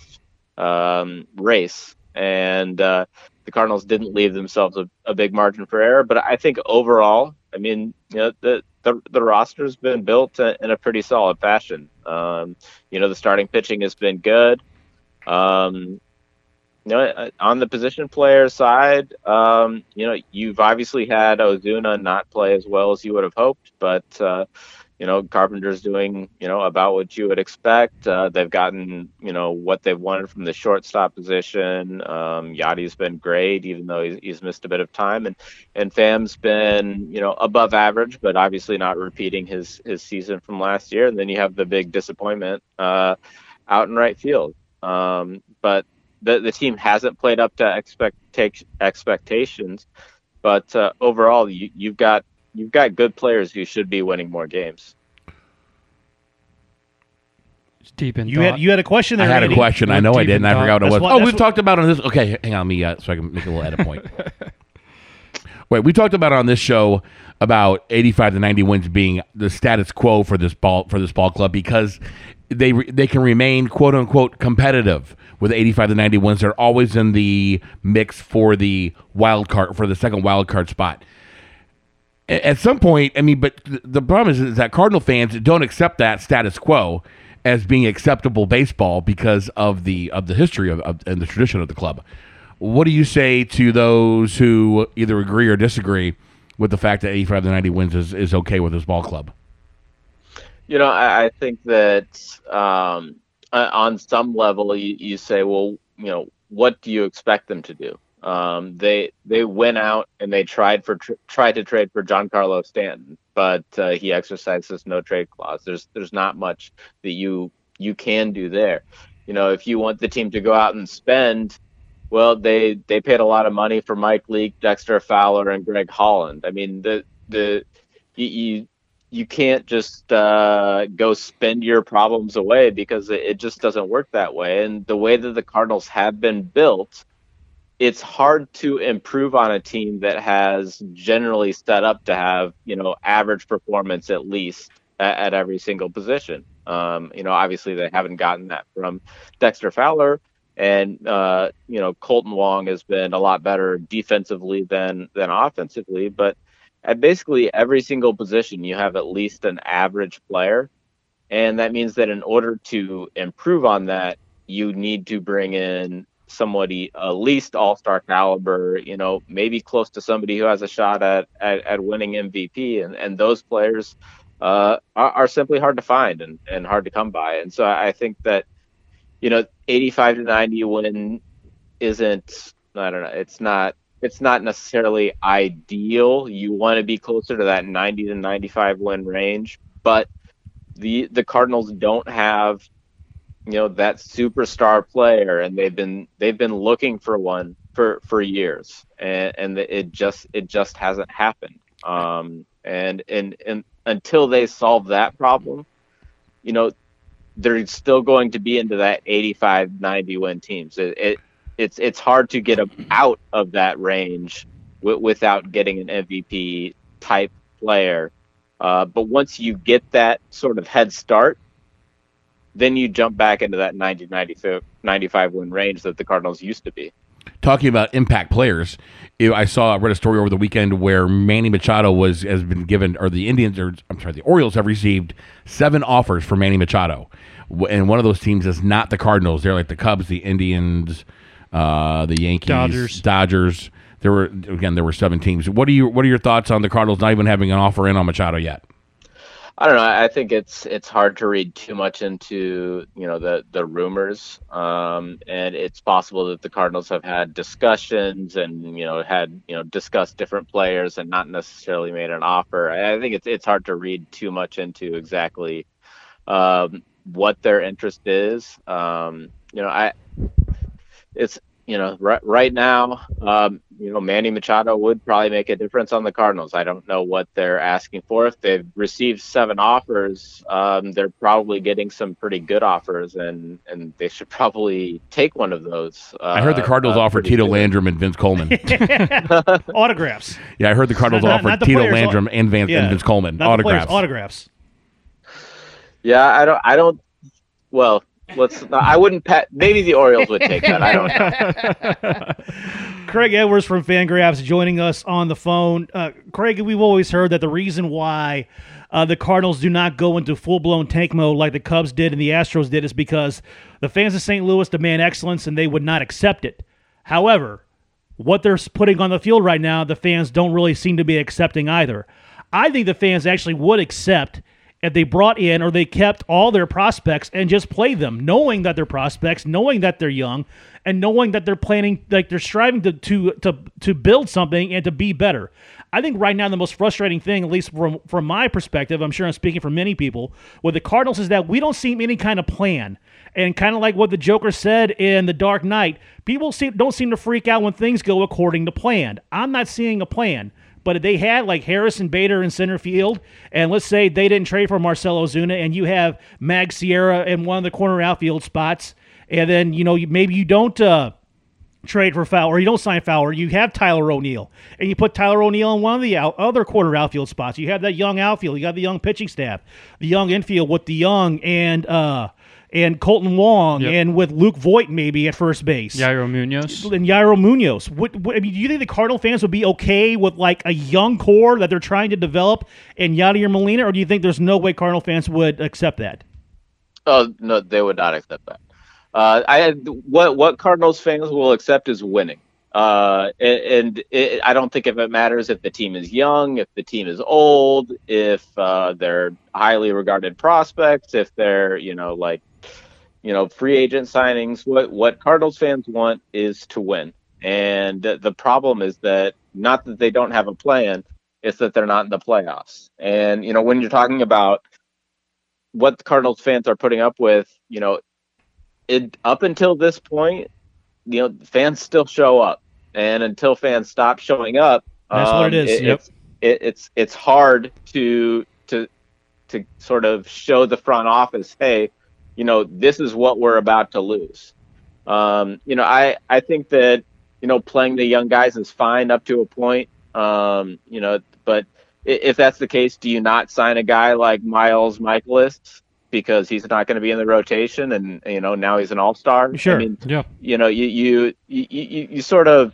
um, race, and uh, the Cardinals didn't leave themselves a, a, big margin for error. But I think overall, I mean, you know, the the, the roster's been built in a pretty solid fashion. Um, you know, the starting pitching has been good. Um, you know, uh, on the position player side, um, you know, you've obviously had Ozuna not play as well as you would have hoped, but uh, you know, Carpenter's doing, you know, about what you would expect. Uh, they've gotten, you know, what they've wanted from the shortstop position. Um, Yadi's been great, even though he's, he's, missed a bit of time, and and Pham's been, you know, above average, but obviously not repeating his his season from last year. And then you have the big disappointment uh, out in right field. Um, but the the team hasn't played up to expect expectations. But uh, overall, you, you've got you've got good players who should be winning more games. It's deep in you thought. had you had a question there. I had Andy. a question. I know I did, in and I thought. forgot what it That's was. what- oh, we've what- talked about it on this. Okay, hang on, me uh, so I can make a little edit point. Wait, we talked about on this show about 85 to 90 wins being the status quo for this ball for this ball club because they re- they can remain quote unquote competitive with 85 to 90 wins. They're always in the mix for the wild card for the second wild card spot. At some point, I mean, but the problem is, is that Cardinal fans don't accept that status quo as being acceptable baseball because of the of the history of, of and the tradition of the club. What do you say to those who either agree or disagree with the fact that 85 to 90 wins is, is okay with this ball club? You know, I, I think that um, uh, on some level, you, you say, well, you know, what do you expect them to do? Um, they they went out and they tried for tr- tried to trade for Giancarlo Stanton, but uh, he exercised this no trade clause. There's there's not much that you you can do there. You know, if you want the team to go out and spend, well, they they paid a lot of money for Mike Leake, Dexter Fowler, and Greg Holland. I mean, the the you you, you can't just uh, go spend your problems away because it, it just doesn't work that way. And the way that the Cardinals have been built, it's hard to improve on a team that has generally set up to have you know average performance at least at, at every single position. Um, you know, obviously they haven't gotten that from Dexter Fowler, and uh, you know Kolten Wong has been a lot better defensively than than offensively, but at basically every single position you have at least an average player, and that means that in order to improve on that, you need to bring in somebody at least all-star caliber you know maybe close to somebody who has a shot at at, at winning mvp and and those players uh, are, are simply hard to find and, and hard to come by. And so i think that you know 85 to 90 win isn't i don't know it's not it's not necessarily ideal. You want to be closer to that 90 to 95 win range but the the cardinals don't have you know that superstar player and they've been they've been looking for one for for years and and it just it just hasn't happened. Um and and and until they solve that problem you know they're still going to be into that 85 90 win teams. It, it it's it's hard to get out of that range w- without getting an MVP type player. Uh, but once you get that sort of head start then you jump back into that 90 95, 95 win range that the Cardinals used to be. Talking about impact players, I saw I read a story over the weekend where Manny Machado was has been given, or the Indians, or I'm sorry, the Orioles have received seven offers for Manny Machado, and one of those teams is not the Cardinals. They're like the Cubs, the Indians, uh, the Yankees, Dodgers. Dodgers. there were again there were seven teams. What are you what are your thoughts on the Cardinals not even having an offer in on Machado yet? I don't know. I think it's it's hard to read too much into you know the the rumors, um, and it's possible that the Cardinals have had discussions and you know had you know discussed different players and not necessarily made an offer. I think it's it's hard to read too much into exactly um, what their interest is. Um, you know, I it's you know, right right now, um, you know, Manny Machado would probably make a difference on the Cardinals. I don't know what they're asking for. If they've received seven offers, um, they're probably getting some pretty good offers, and and they should probably take one of those. Uh, I heard the Cardinals uh, offered Tito soon. Landrum and Vince Coleman. Autographs. yeah, I heard the Cardinals Not- offered not the Tito players, Landrum and, Van, Yeah. and Vince Coleman Not the players, autographs. autographs. Yeah, I don't. I don't. Well, let's. I wouldn't. Pat, maybe the Orioles would take that. I don't know. Craig Edwards from Fangraphs joining us on the phone. Uh, Craig, we've always heard that the reason why uh, the Cardinals do not go into full blown tank mode like the Cubs did and the Astros did is because the fans of St. Louis demand excellence and they would not accept it. However, what they're putting on the field right now, the fans don't really seem to be accepting either. I think the fans actually would accept they brought in or they kept all their prospects and just played them, knowing that they're prospects, knowing that they're young, and knowing that they're planning, like they're striving to to to, to build something and to be better. I think right now the most frustrating thing, at least from from my perspective, I'm sure I'm speaking for many people, with the Cardinals is that we don't see any kind of plan. And kind of like what the Joker said in The Dark Knight, people don't seem to freak out when things go according to plan. I'm not seeing a plan. But if they had like Harrison Bader in center field, and let's say they didn't trade for Marcell Ozuna, and you have Mag Sierra in one of the corner outfield spots, and then you know maybe you don't uh, trade for Fowler, you don't sign Fowler, you have Tyler O'Neill, and you put Tyler O'Neill in one of the out, other corner outfield spots. You have that young outfield, you got the young pitching staff, the young infield with the young and uh, and Kolten Wong, Yep. and with Luke Voit maybe at first base Yairo Munoz. and Yairo Munoz. What, what, I mean, do you think the Cardinal fans would be okay with like a young core that they're trying to develop in Yadier Molina, or do you think there's no way Cardinal fans would accept that? Oh no, they would not accept that. Uh, I what what Cardinals fans will accept is winning. Uh, and it, I don't think if it matters if the team is young, if the team is old, if uh, they're highly regarded prospects, if they're you know like you know free agent signings. What what Cardinals fans want is to win. And the the problem is that not that they don't have a plan, it's that they're not in the playoffs. And you know when you're talking about what the Cardinals fans are putting up with, you know, it up until this point, you know, fans still show up, and until fans stop showing up, That's what it um, yep. It's it, it's it's hard to to to sort of show the front office, hey, you know, this is what we're about to lose. Um, you know, I I think that you know playing the young guys is fine up to a point. Um, you know, but if that's the case, do you not sign a guy like Miles Mikolas because he's not going to be in the rotation, and you know now he's an all star? Sure. I mean, Yeah. you know, you you, you, you sort of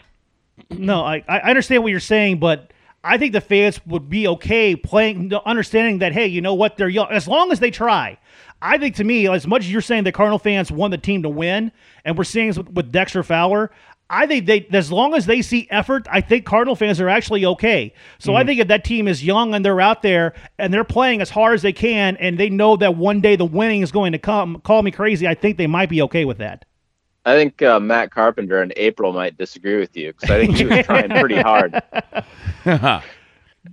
No, I, I understand what you're saying, but I think the fans would be okay playing, understanding that, hey, you know what, they're young, as long as they try. I think to me, as much as you're saying the Cardinal fans want the team to win, and we're seeing this with, with Dexter Fowler, I think they, as long as they see effort, I think Cardinal fans are actually okay. So I mm-hmm. think if that team is young and they're out there and they're playing as hard as they can, and they know that one day the winning is going to come, call me crazy, I think they might be okay with that. I think uh, Matt Carpenter in April might disagree with you because I think he was trying pretty hard.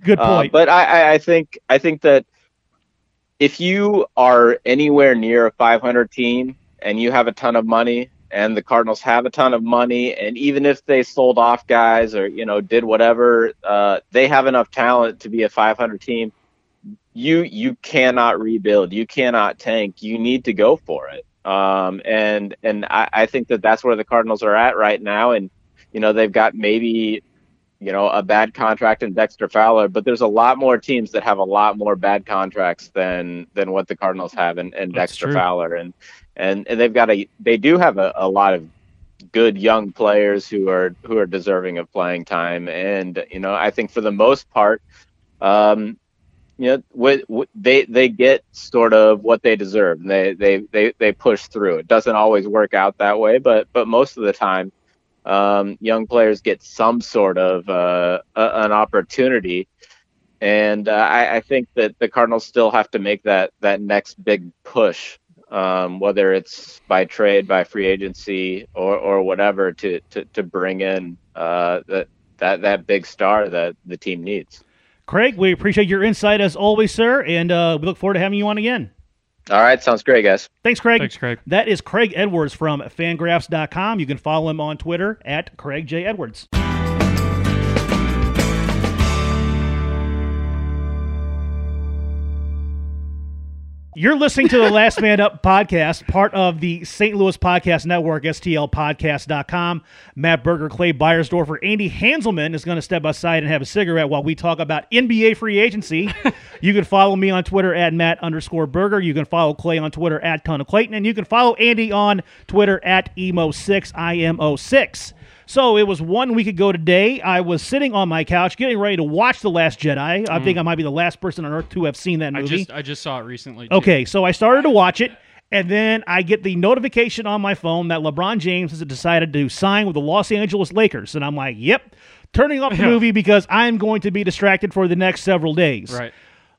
Good Uh, point. but I, I, I think I think that if you are anywhere near a 500 team and you have a ton of money, and the Cardinals have a ton of money, and even if they sold off guys or you know did whatever, uh, they have enough talent to be a 500 team. You you cannot rebuild. You cannot tank. You need to go for it. Um, and and I, I think that that's where the Cardinals are at right now. And you know they've got maybe you know, a bad contract in Dexter Fowler, but there's a lot more teams that have a lot more bad contracts than than what the Cardinals have in, in Dexter true. Fowler, and and and they've got a they do have a, a lot of good young players who are who are deserving of playing time, and you know, I think for the most part, um, you know, they they get sort of what they deserve. They they they they push through. It doesn't always work out that way, but but most of the time um, young players get some sort of uh, a, an opportunity. And uh, I, I, think that the Cardinals still have to make that that next big push, um, whether it's by trade, by free agency, or, or whatever, to, to, to bring in uh, that that that big star that the team needs. Craig, we appreciate your insight as always, sir, and uh, we look forward to having you on again. All right, sounds great, guys. Thanks, Craig. Thanks, Craig. That is Craig Edwards from fangraphs.com. You can follow him on Twitter at Craig J. Edwards. You're listening to the Last Man Up podcast, part of the St. Louis Podcast Network, STLpodcast.com. Matt Berger, Clay Byersdorfer, Andy Hanselman is going to step aside and have a cigarette while we talk about NBA free agency. you can follow me on Twitter at Matt underscore Berger. You can follow Clay on Twitter at Ton of Clayton. And you can follow Andy on Twitter at Emo6, IMO6. So it was one week ago today. I was sitting on my couch getting ready to watch The Last Jedi. I think I might be the last person on earth to have seen that I movie. just I just saw it recently. too. Okay, so I started to watch it, and then I get the notification on my phone that LeBron James has decided to sign with the Los Angeles Lakers. And I'm like, yep, turning off the movie because I'm going to be distracted for the next several days. Right.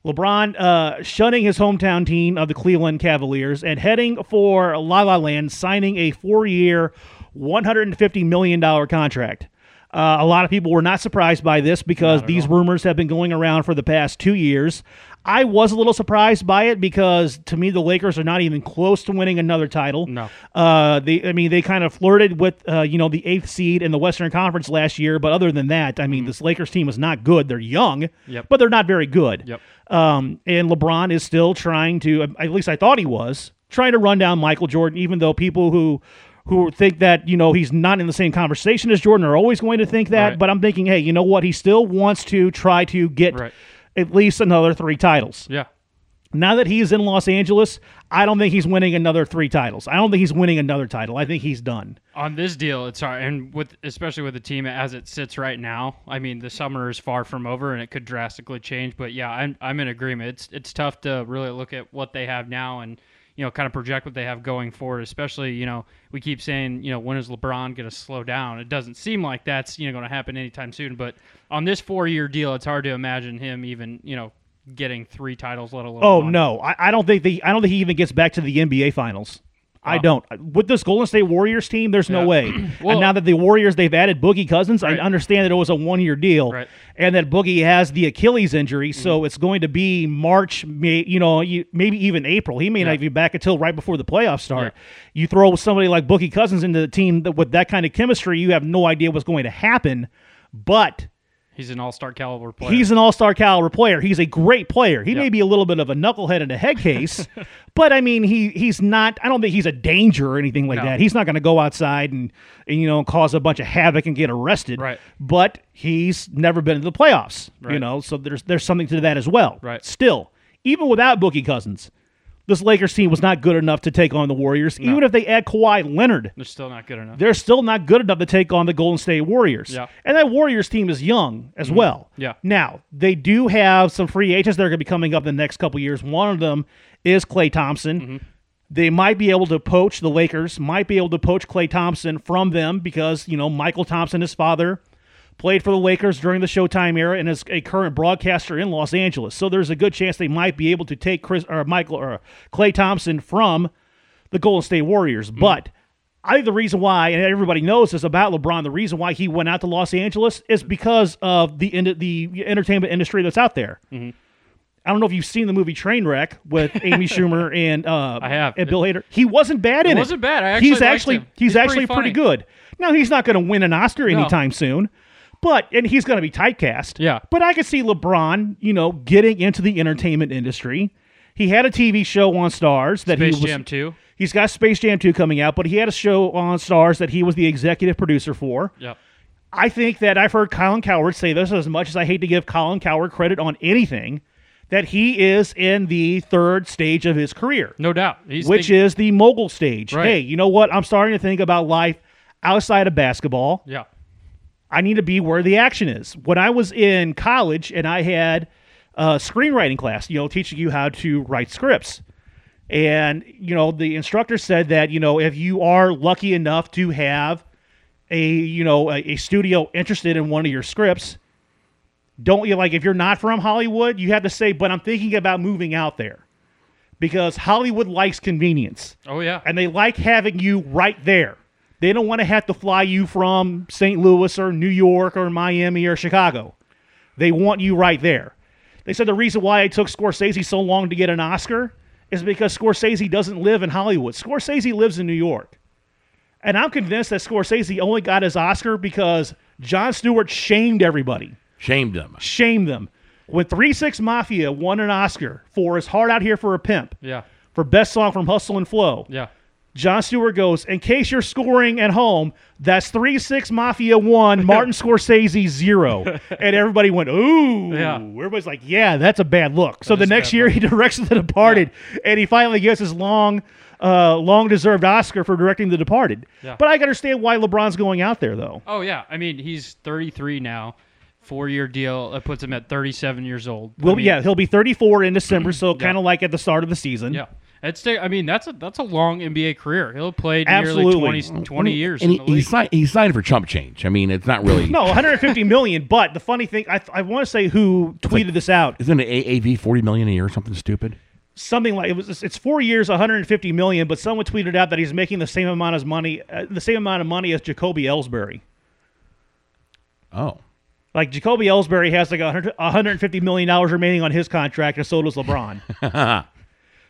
LeBron uh, shunning his hometown team of the Cleveland Cavaliers and heading for La La Land, signing a four year, $150 million contract. Uh, a lot of people were not surprised by this because these rumors have been going around for the past two years. I was a little surprised by it because to me the Lakers are not even close to winning another title. No. Uh, they, I mean, they kind of flirted with, uh, you know, the eighth seed in the Western Conference last year, but other than that, I mean, this Lakers team is not good. They're young, Mm-hmm. Yep. but they're not very good. Yep. Um, and LeBron is still trying to, at least I thought he was, trying to run down Michael Jordan, even though people who who think that you know he's not in the same conversation as Jordan are always going to think that. Right. But I'm thinking, hey, you know what? He still wants to try to get Right. at least another three titles. Yeah. Now that he's in Los Angeles, I don't think he's winning another three titles. I don't think he's winning another title. I think he's done. On this deal, it's hard, and with especially with the team as it sits right now. I mean, the summer is far from over, and it could drastically change. But yeah, I'm I'm in agreement. It's it's tough to really look at what they have now and you know kind of project what they have going forward. Especially you know we keep saying you know when is LeBron going to slow down? It doesn't seem like that's you know going to happen anytime soon. But on this four year deal, it's hard to imagine him even you know getting three titles, let alone Oh one. no, I, I don't think the I don't think he even gets back to the NBA Finals. I don't. With this Golden State Warriors team, there's no way. Well- and now that the Warriors they've added Boogie Cousins, Right. I understand that it was a one year deal, Right. and that Boogie has the Achilles injury, Mm-hmm. so it's going to be March, May, you know, maybe even April. He may Yeah. not be back until right before the playoffs start. Yeah. You throw somebody like Boogie Cousins into the team that, with that kind of chemistry, you have no idea what's going to happen. But He's an all star caliber player. He's an all-star caliber player. He's a great player. He Yeah. may be a little bit of a knucklehead and a head case, but I mean, he he's not. I don't think he's a danger or anything like No. that. He's not going to go outside and, and you know cause a bunch of havoc and get arrested. Right. But he's never been to the playoffs. You know, so there's there's something to that as well. Right. Still, even without Boogie Cousins, this Lakers team was not good enough to take on the Warriors. Even if they add Kawhi Leonard, They're still not good enough. they're still not good enough to take on the Golden State Warriors. Yeah. Mm-hmm. And that Warriors team is young as well. Yeah. Now, they do have some free agents that are going to be coming up in the next couple years. One of them is Klay Thompson. Mm-hmm. They might be able to poach the Lakers, might be able to poach Klay Thompson from them because, you know, Mychal Thompson, his father, played for the Lakers during the Showtime era and is a current broadcaster in Los Angeles. So there's a good chance they might be able to take Chris or Michael or Klay Thompson from the Golden State Warriors. But I think the reason why, and everybody knows this about LeBron, the reason why he went out to Los Angeles is because of the the entertainment industry that's out there. I don't know if you've seen the movie Trainwreck with Amy Schumer and uh, I have. and Bill Hader. He wasn't bad in it. wasn't bad. I actually he's actually he's, He's pretty actually pretty funny. good. Now he's not going to win an Oscar No. anytime soon, but and he's going to be typecast. Yeah. But I could see LeBron, you know, getting into the entertainment industry. He had a TV show on Starz that Space he was. Jam 2. He's got Space Jam 2 coming out, but he had a show on Starz that he was the executive producer for. Yep. I think that I've heard Colin Cowherd say this as much as I hate to give Colin Cowherd credit on anything, that he is in the third stage of his career, No doubt. He's which think- is the mogul stage. Right. Hey, you know what? I'm starting to think about life outside of basketball. Yeah. I need to be where the action is. When I was in college and I had a screenwriting class, you know, teaching you how to write scripts. And, you know, the instructor said that, you know, if you are lucky enough to have a you know a, a studio interested in one of your scripts, don't you like if you're not from Hollywood, you have to say, but I'm thinking about moving out there because Hollywood likes convenience Oh yeah. and they like having you right there. They don't want to have to fly you from St. Louis or New York or Miami or Chicago. They want you right there. They said the reason why it took Scorsese so long to get an Oscar is because Scorsese doesn't live in Hollywood. Scorsese lives in New York. And I'm convinced that Scorsese only got his Oscar because Jon Stewart shamed everybody Shamed them. Shamed them. When 3 6 Mafia won an Oscar for It's Hard Out Here for a Pimp, yeah. for Best Song from Hustle and Flow, Yeah. Jon Stewart goes, In case you're scoring at home, that's 3 6 Mafia 1, Martin Scorsese 0. And everybody went, Ooh. Yeah. Everybody's like, Yeah, that's a bad look. so That the next year, look. he directs The Departed, and he finally gets his long. Uh, long deserved Oscar for directing The Departed. Yeah. But I can understand why LeBron's going out there, though. Oh yeah. I mean, he's 33 now. Four year deal. That puts him at 37 years old. I Well, mean, yeah, he'll be 34 in December, so kind of like at the start of the season. Yeah. It's. I mean, that's a that's a long NBA career. He'll play nearly Absolutely. 20, 20 years And in he, the he, signed, he signed for chump change. I mean, it's not really. No, 150 million. But the funny thing, I, I want to say who tweeted this out. Isn't it AAV 40 million a year or something stupid? Something like it was. It's four years, 150 million. But someone tweeted out that he's making the same amount as money, uh, the same amount of money as Jacoby Ellsbury. Oh. Like Jacoby Ellsbury has like a 100 150 million dollars remaining on his contract, and so does LeBron.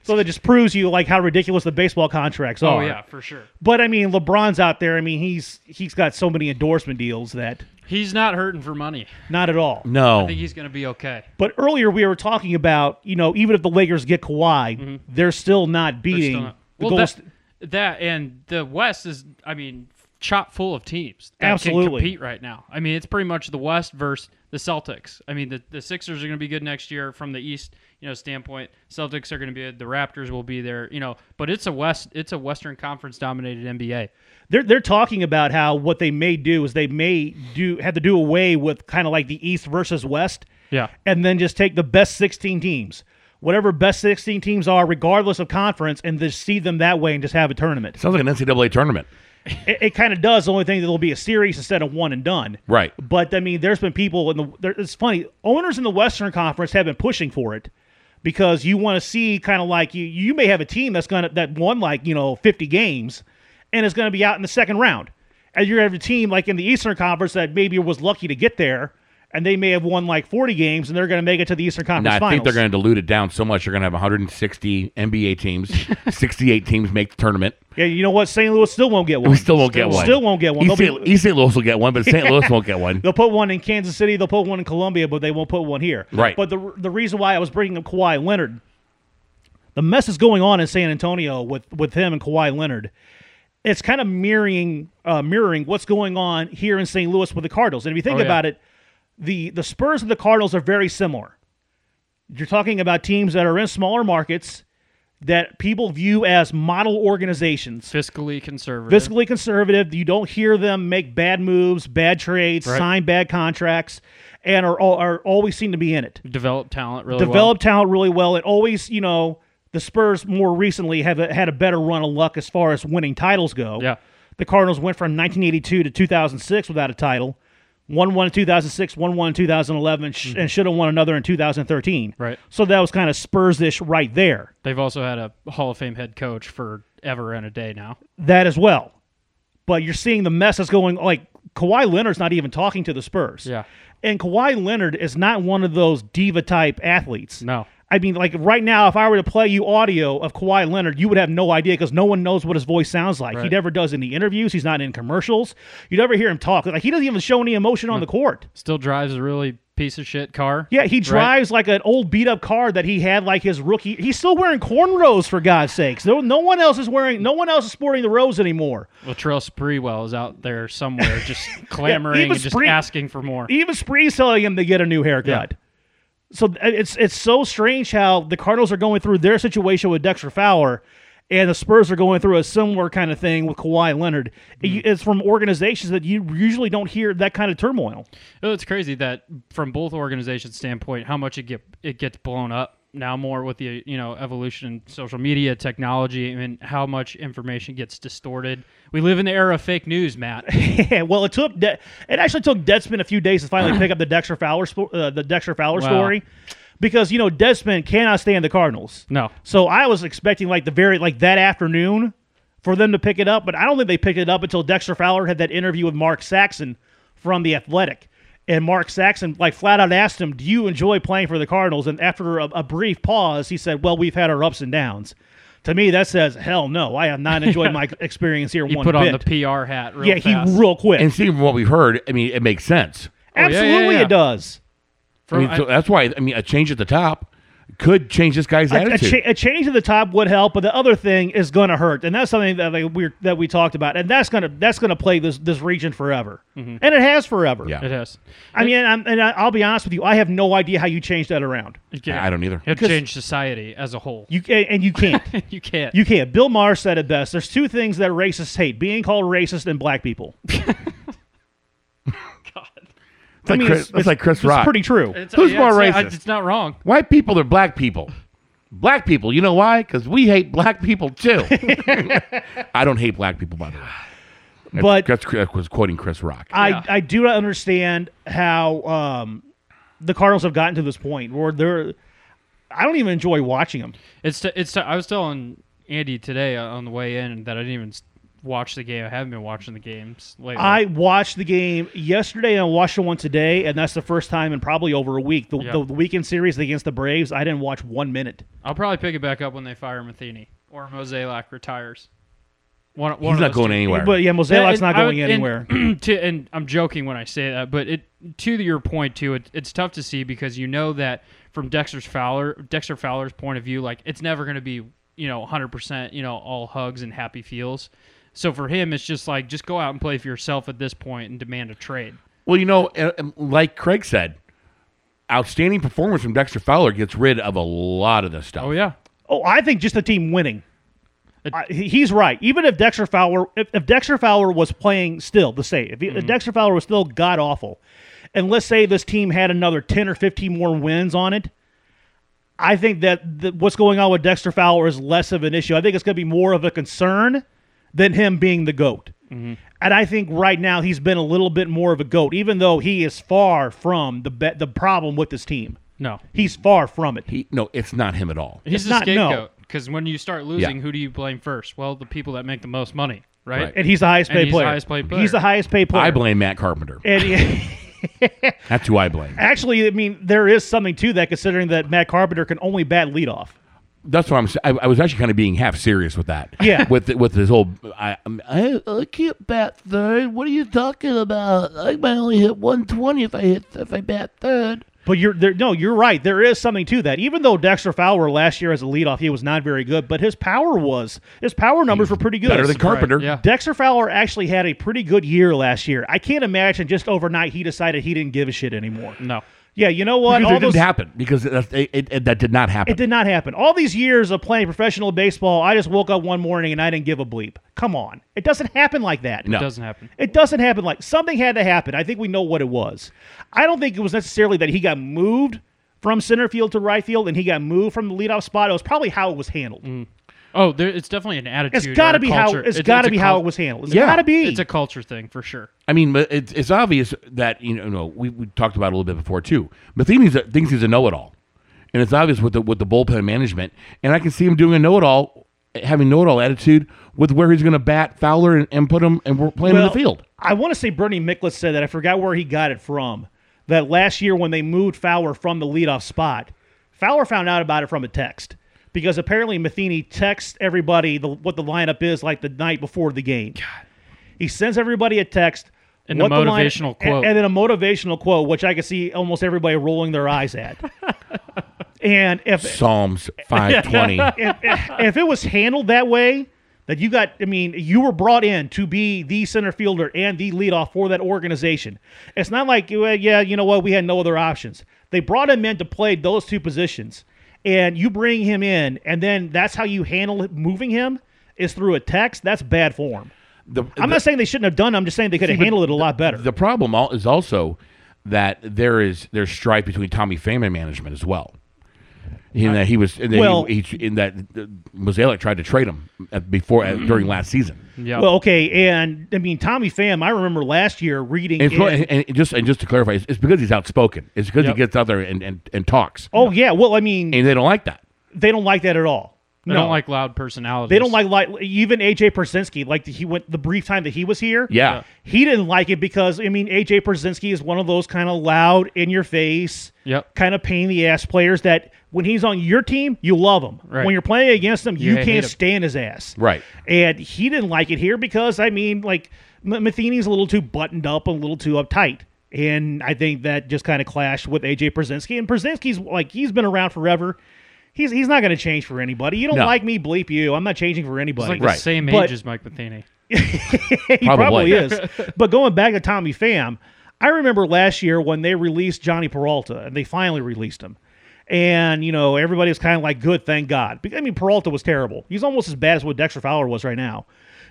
so that just proves you like how ridiculous the baseball contracts oh, are. oh yeah, for sure. But I mean, LeBron's out there. I mean, he's he's got so many endorsement deals that He's not hurting for money. not at all. No. I think he's going to be okay. But earlier we were talking about, you know, even if the Lakers get Kawhi, mm-hmm. they're still not They're beating still not- the well, Golden that, that and the West is, I mean, chock full of teams that Absolutely. can compete right now. I mean, it's pretty much the West versus the Celtics. I mean, the, the Sixers are going to be good next year from the East, you know, standpoint. Celtics are going to be the Raptors will be there, you know, but it's a West, it's a Western Conference dominated NBA. they're they're talking about how what they may do is they may do have to do away with kind of like the East versus West, Yeah. and then just take the best 16 teams, whatever best 16 teams are, regardless of conference, and just see them that way and just have a tournament. Sounds like an NCAA tournament. It, it kind of does. The only thing that will be a series instead of one and done. Right. But I mean, there's been people in the. There, it's funny. Owners in the Western Conference have been pushing for it because you want to see kind of like you. You may have a team that's gonna that won like you know 50 games, and it's to be out in the second round, and you're gonna have a team like in the Eastern Conference that maybe was lucky to get there, and they may have won like 40 games, and they're going to make it to the Eastern Conference I think they're going to dilute it down so much. You're going to have 160 NBA teams, 68 teams make the tournament. Yeah, you know what? St. Louis still won't get one. We still won't get one. Still won't get one. East St. be- East St. Louis will get one, but St. Louis won't get one. They'll put one in Kansas City. They'll put one in Columbia, but they won't put one here. Right. But the the reason why I was bringing up Kawhi Leonard, the mess is going on in San Antonio with with him and Kawhi Leonard. It's kind of mirroring uh, mirroring what's going on here in St. Louis with the Cardinals. And if you think Oh, yeah. about it, the the Spurs and the Cardinals are very similar. You're talking about teams that are in smaller markets that people view as model organizations Fiscally conservative. fiscally conservative. You don't hear them make bad moves, bad trades, Right. sign bad contracts, and are are always seem to be in it. develop talent really Develop talent really well, and always, you know, the Spurs more recently have a, had a better run of luck as far as winning titles go. Yeah. The Cardinals went from 1982 to 2006 without a title. Won one in 2006, won one in 2011, sh- and mm-hmm. should have won another in 2013. Right. So that was kind of Spurs-ish right there. They've also had a Hall of Fame head coach for ever and a day now. that as well. But you're seeing the mess that's going like Kawhi Leonard's not even talking to the Spurs. Yeah. And Kawhi Leonard is not one of those diva type athletes. No. I mean, like right now, if I were to play you audio of Kawhi Leonard, you would have no idea because no one knows what his voice sounds like. He never does any interviews. He's not in commercials. You never hear him talk. Like he doesn't even show any emotion on the court. Still drives a really piece of shit car. Yeah, he Right. drives like an old beat up car that he had like his rookie. He's still wearing cornrows for God's sakes. No, no one else is wearing. No one else is sporting the rows anymore. Latrell Sprewell is out there somewhere just clamoring even and just Spree- asking for more. Even Spree's telling him to get a new haircut. So uh, it's it's so strange how the Cardinals are going through their situation with Dexter Fowler, and the Spurs are going through a similar kind of thing with Kawhi Leonard. Mm-hmm. It's from organizations that you usually don't hear that kind of turmoil. Oh, It's crazy that from both organizations' standpoint, how much it get it gets blown up now more with the you know evolution in social media technology and how much information gets distorted. We live in the era of fake news, Matt. Well, it took De- it actually took Deadspin a few days to finally pick up the Dexter Fowler spo- uh, the Dexter Fowler Wow. story, because you know Deadspin cannot stand the Cardinals. No, So I was expecting like the very like that afternoon for them to pick it up, but I don't think they picked it up until Dexter Fowler had that interview with Mark Saxon from the Athletic. And Mark Saxon like flat out asked him, "Do you enjoy playing for the Cardinals?" And after a, a brief pause, he said, "Well, we've had our ups and downs." To me, that says, "Hell no, I have not enjoyed my experience here he one put on bit." the PR hat. Real yeah, he fast. real quick. And seeing from what we've heard, I mean, it makes sense. Oh, yeah, yeah, Absolutely, yeah. it does. I mean, so that's why I mean, a change at the top could change this guy's A, a, attitude. cha- a change at the top would help, but the other thing is going to hurt, and that's something that like, we that we talked about, and that's gonna that's gonna play this this region forever, mm-hmm. and it has forever. Yeah. It has. I mean, I'm, and I, I'll be honest with you, I have no idea how you change that around. You I don't either. It 'Cause- changed society as a whole. You ca- and you can't. You can't. You can't. Bill Maher said it best. There's two things that racists hate: being called racist and black people. It's like, mean, Chris, it's, that's like Chris it's Rock. pretty true. It's- Who's yeah, more it's, racist? It's not wrong. White people or black people? Black people. You know why? Because we hate black people too. I don't hate black people, by the way. That's- But- that's, that was quoting Chris Rock. I, Yeah. I do not understand how um, the Cardinals have gotten to this point where they're. I don't even enjoy watching them. It's t- it's. T- I was telling Andy today uh, on the way in that I didn't even s- watch the game. I haven't been watching the games lately. I watched the game yesterday and I watched the one today, and that's the first time in probably over a week. The, Yeah. the, the weekend series against the Braves, I didn't watch one minute. I'll probably pick it back up when they fire Matheny or Mozeliak retires. One, one He's not going two. anywhere. But yeah, Mozeliak's Yeah, not and I going would- anywhere. And, to, and I'm joking when I say that, but it to your point too. It, it's tough to see because you know that from Dexter's Fowler, Dexter Fowler's point of view, like it's never going to be you know 100 percent you know all hugs and happy feels. So for him, it's just like just go out and play for yourself at this point and demand a trade. Well, you know, like Craig said, outstanding performance from Dexter Fowler gets rid of a lot of this stuff. Oh yeah, oh, I think just the team winning. It- I, he's right. Even if Dexter Fowler, if, if Dexter Fowler was playing still the same, if, he, Mm-hmm. if Dexter Fowler was still god awful, and let's say this team had another ten or fifteen more wins on it, I think that the, what's going on with Dexter Fowler is less of an issue. I think it's going to be more of a concern than him being the goat. Mm-hmm. And I think right now he's been a little bit more of a goat, even though he is far from the be- the problem with this team. no, He's far from it. He, no, it's not him at all. he's It's the not- no. scapegoat because when you start losing, Yeah. who do you blame first? Well, the people that make the most money, right? Right. and he's the highest And paid he's player. highest paid player. He's the highest paid player. I blame Matt Carpenter. And That's who I blame. actually, I mean, there is something to that, considering that Matt Carpenter can only bat leadoff. That's what I'm. I was actually kind of being half serious with that. Yeah. With with this whole, I I, I can't bat third. What are you talking about? I might only hit 120 if I hit if I bat third. But you're there. No, you're right. There is something to that. Even though Dexter Fowler last year as a leadoff, he was not very good, but his power was his power numbers were pretty good. Better than Carpenter. Yeah. Dexter Fowler actually had a pretty good year last year. I can't imagine just overnight he decided he didn't give a shit anymore. No. Yeah, you know what? Because All it didn't happen because it, it, it, it- that did not happen. It did not happen. All these years of playing professional baseball, I just woke up one morning and I didn't give a bleep. Come on. It doesn't happen like that. No. It doesn't happen. It doesn't happen like something had to happen. I think we know what it was. I don't think it was necessarily that he got moved from center field to right field and he got moved from the leadoff spot. It was probably how it was handled. Mm. Oh, there, it's definitely an attitude. It's got to a be how culture. it's It's- got to it's a be how it was handled. It's Yeah. got to be. It's a culture thing for sure. I mean, but it's, it's obvious that you know, no, we, we talked about it a little bit before too. Matheny thinks he's a know-it-all, and it's obvious with the with the bullpen management. And I can see him doing a know-it-all, having know-it-all attitude with where he's going to bat Fowler and, and put him and we're playing in the field. I want to say Bernie Miklasz said that. I forgot where he got it from. That last year when they moved Fowler from the leadoff spot, Fowler found out about it from a text because apparently Matheny texts everybody the, what the lineup is like the night before the game. God. He sends everybody a text. And a what the line- motivational and- quote. And then a motivational quote, which I can see almost everybody rolling their eyes at. and if Psalms five twenty. if, if it was handled that way, that you got, I mean, you were brought in to be the center fielder and the leadoff for that organization. It's not like, well, yeah, you know what, we had no other options. They brought him in to play those two positions, and you bring him in, and then that's how you handle it, moving him is through a text. That's bad form. The, I'm the- not saying they shouldn't have done. it. I'm just saying they could have handled it a lot better. The problem is also that there is there's strife between Tommy Pham and management as well. In that he was, in that Well- he, he, in that uh, Mozeliak tried to trade him at, before at, during last season. Yeah. Well, okay, and I mean Tommy Pham. I remember last year reading. And, it's, and, and just and just to clarify, it's, it's because he's outspoken. It's because Yep. he gets out there and, and, and talks, oh yeah, well I mean and they don't like that. they don't like that at all. I no. don't like loud personalities. They don't like like even AJ Pierzynski. Like he went the brief time that he was here. Yeah. he didn't like it because I mean AJ Pierzynski is one of those kind of loud, in your face, Yep. kind of pain in the ass players that when he's on your team you love him. Right. When you're playing against him, you You can't him. stand his ass. Right. And he didn't like it here because I mean like M- Matheny's a little too buttoned up, and a little too uptight. And I think that just kind of clashed with AJ Pierzynski. And Pierzynski's like he's been around forever. He's he's not going to change for anybody. You don't No. like me, bleep you. I'm not changing for He's anybody. like Right. the same age But- as Mike Matheny. he Probably. probably is. But going back to Tommy Pham, I remember last year when they released Jhonny Peralta, and they finally released him. And, you know, everybody was kind of like, good, thank God. Because, I mean, Peralta was terrible. He's almost as bad as what Dexter Fowler was right now.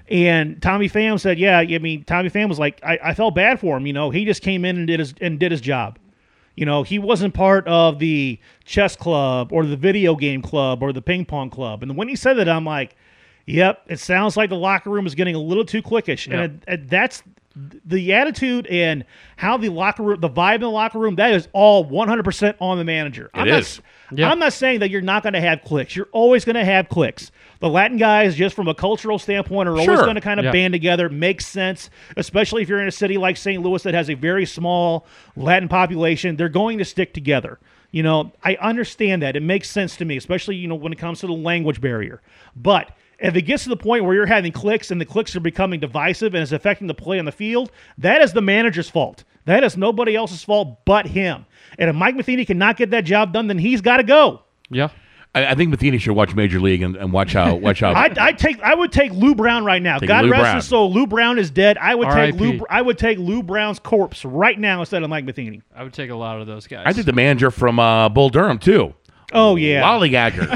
And Tommy Pham said, yeah, I mean, Tommy Pham was like, I, I felt bad for him. You know, he just came in and did his, and did his job. You know, he wasn't part of the chess club or the video game club or the ping pong club. And when he said that, I'm like, yep, it sounds like the locker room is getting a little too cliquish. Yep. And it, it- that's the attitude and how the locker room, the vibe in the locker room, that is all 100% on the manager. I'm not, is. Yeah. I'm not saying that you're not going to have clicks. You're always going to have clicks. The Latin guys, just from a cultural standpoint, are always going to kind of Yeah. band together. Makes sense, especially if you're in a city like St. Louis that has a very small Latin population. They're going to stick together. You know, I understand that. It makes sense to me, especially you know when it comes to the language barrier. But if it gets to the point where you're having clicks and the clicks are becoming divisive and it's affecting the play on the field, that is the manager's fault. That is nobody else's fault but him. And if Mike Matheny cannot get that job done, then he's got to go. Yeah. I, I think Matheny should watch Major League and, and watch how watch how. I I take I would take Lou Brown right now. Take God Lou rest Brown. his soul. Lou Brown is dead. I would take R.I.P.. Lou I would take Lou Brown's corpse right now instead of Mike Matheny. I would take a lot of those guys. I think the manager from uh, Bull Durham too. Oh yeah. Lollygaggers.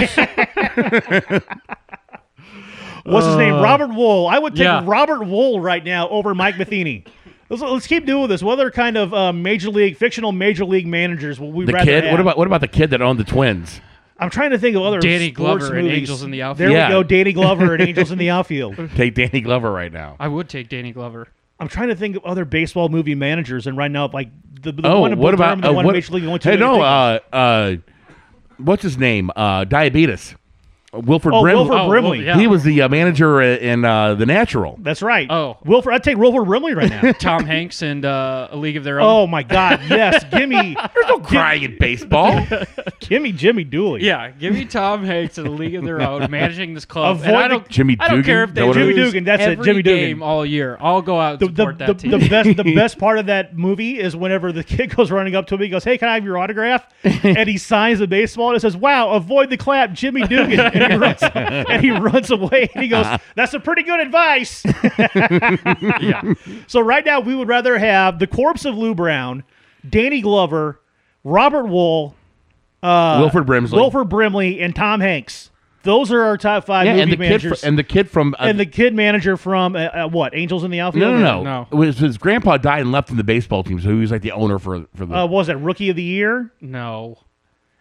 What's his name? Robert Wuhl. I would take yeah. Robert Wuhl right now over Mike Matheny. Let's, let's keep doing this. What other kind of uh, major league, fictional major league managers will we the rather kid. have? What about what about the kid that owned the Twins? I'm trying to think of other Danny sports Glover and. Angels in the There Outfield. Yeah. we go. Danny Glover and Angels in the Outfield. Take Danny Glover right now. I would take Danny Glover. I'm trying to think of other baseball movie managers, and right now, like the, the oh, one what about Durham, the uh, one in what, Major League, the Hey, I can no. think. Uh, uh, what's his name? Uh, Diabetes. Wilford Oh, Brimley. Wilford Oh, Brimley. well, yeah. He was the uh, manager in uh, The Natural. That's right. Oh. Wilford, I'd take Wilford Brimley right now. Tom Hanks and uh, A League of Their Own. oh my God, yes, give me, There's no crying in baseball. give me Jimmy Dooley. Yeah, give me Tom Hanks and A League of Their Own managing this club. Avoid and I don't, Jimmy I don't care if they that what it is? lose Jimmy Dugan, that's it, Jimmy Dugan. game all year. I'll go out and The, the, support the, that team. the best the best part of that movie is whenever the kid goes running up to him, he goes, "Hey, can I have your autograph?" and he signs the baseball and it says, "Wow, avoid the clap, Jimmy Dugan." And he runs, and he runs away and he goes, "That's a pretty good advice." yeah. So right now, we would rather have the corpse of Lou Brown, Danny Glover, Robert Wuhl, uh, Wilford Brimley. Wilford Brimley, and Tom Hanks. Those are our top five yeah, movie and the kid fr- and the kid from uh, and the kid manager from uh, uh, what? Angels in the Outfield. no, no, no, No. It was his grandpa died and left him the baseball team, so he was like the owner for for the. Uh, what was it Rookie of the Year? No.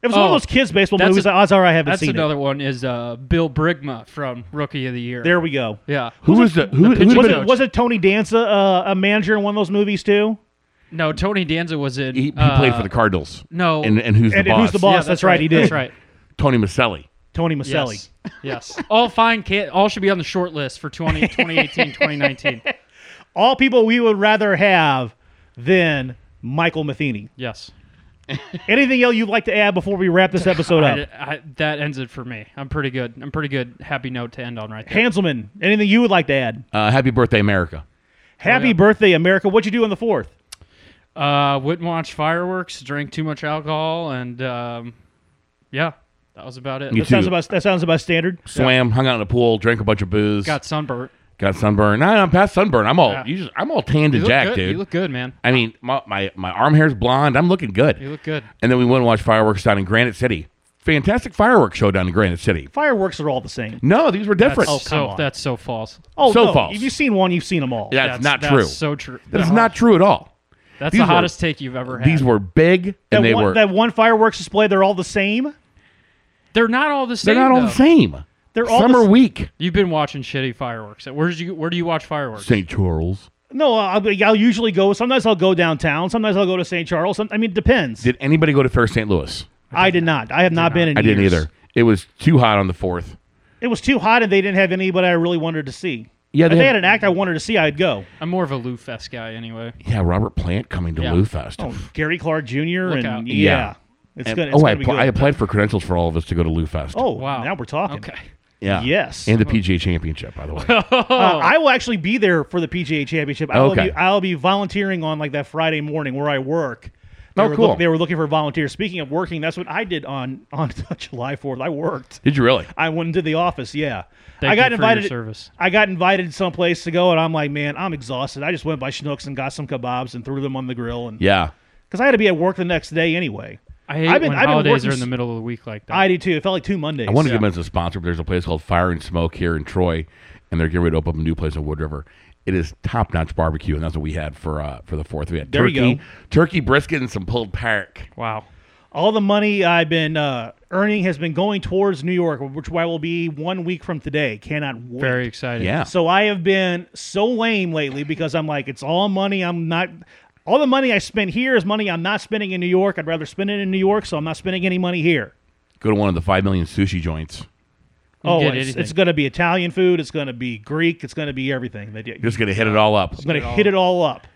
It was one of Oh, those kids baseball that's movies. a- odds are I haven't That's seen That's another one is uh, Bill Brickma from Rookie of the Year. There we go. yeah. who was the who? the who Was it, was it Tony Danza uh, a manager in one of those movies too? No, Tony Danza was in. he, he uh, played for the Cardinals. No. and and who's And the boss? who's the boss? Yeah, that's, right. He did. That's right. Tony Micelli. Tony Micelli. Yes. yes. All fine. Can't, all should be on the short list for 20, 2018, 2019. All people we would rather have than Michael Matheny. Yes. Anything else you'd like to add before we wrap this episode up? I, I, that ends it for me. I'm pretty good. I'm pretty good. Happy note to end on right there. Hanselman, anything you would like to add? Uh, happy birthday, America. Happy yeah. birthday, America. What'd you do on the 4th? Uh, wouldn't watch fireworks, drank too much alcohol, and um, yeah, that was about it. You That sounds too. about that sounds about standard. Swam, hung out in the pool, drank a bunch of booze, Got sunburnt. Got sunburn. No, I'm past sunburn. I'm all Yeah. you just, I'm all tanned You and look jacked, good. dude. You look good, man. I mean, my, my my arm hair's blonde. I'm looking good. You look good. And then we went and watched fireworks down in Granite City. Fantastic fireworks show down in Granite City. Fireworks are all the same. No, these were different. Oh, come so on. that's so false. Oh, So no. false. If you've seen one, you've seen them all. That's, not that's true. So true. That is No. not true at all. That's These the were- hottest take you've ever had. These were big that and they one, were that one fireworks display, they're all the same. They're not all the same. They're not all though. the same. They're all Some the are weak. You've been watching shitty fireworks. Where did you? Where do you watch fireworks? St. Charles. No, uh, I'll, I'll usually go. Sometimes I'll go downtown. Sometimes I'll go to St. Charles. Some, I mean, it depends. Did anybody go to Fair St. Louis? I did not. I have not been in I didn't years. either. It was too hot on the fourth. It was too hot, and they didn't have anybody I really wanted to see. Yeah, if they they had- had an act I wanted to see, I'd go. I'm more of a Lou Fest guy anyway. Yeah, Robert Plant coming to Yeah. Lou Fest. Oh, Gary Clark Jr. and out. yeah, Yeah. it's And- gonna. It's oh, gonna I, be appl- good. I applied for credentials for all of us to go to Lou Fest. Oh, Wow. Now we're talking. Okay. Yeah. yes. And the PGA Championship, by the way. Uh, I will actually be there for the PGA Championship. I will Okay. be, I'll be volunteering on like that Friday morning where I work. They Oh, were cool. look- they were looking for volunteers. Speaking of working, that's what I did on on July Fourth. I worked. Did you really? I went into the office. Yeah, Thank I got you for your invited. service. I got invited someplace to go, and I'm like, man, I'm exhausted. I just went by Schnucks and got some kebabs and threw them on the grill, and Yeah. because I had to be at work the next day anyway. I hate I've been- when I've been holidays working are in the middle of the week like that. I do too. It felt like two Mondays. I want to Yeah. give them as a sponsor, but there's a place called Fire and Smoke here in Troy, and they're getting ready to open up a new place in Wood River. It is top notch barbecue, and that's what we had for uh, for the fourth. We had There you turkey, go. turkey brisket, and some pulled pork. wow. All the money I've been uh, earning has been going towards New York, which I will be one week from today. Cannot wait. Very exciting. Yeah. So I have been so lame lately because I'm like, it's all money. I'm not. All the money I spend here is money I'm not spending in New York. I'd rather spend it in New York, so I'm not spending any money here. Go to one of the five million sushi joints. oh, it's, it's going to be Italian food. It's going to be Greek. It's going to be everything. That you- Just gonna hit it all up. I'm going to hit it all up.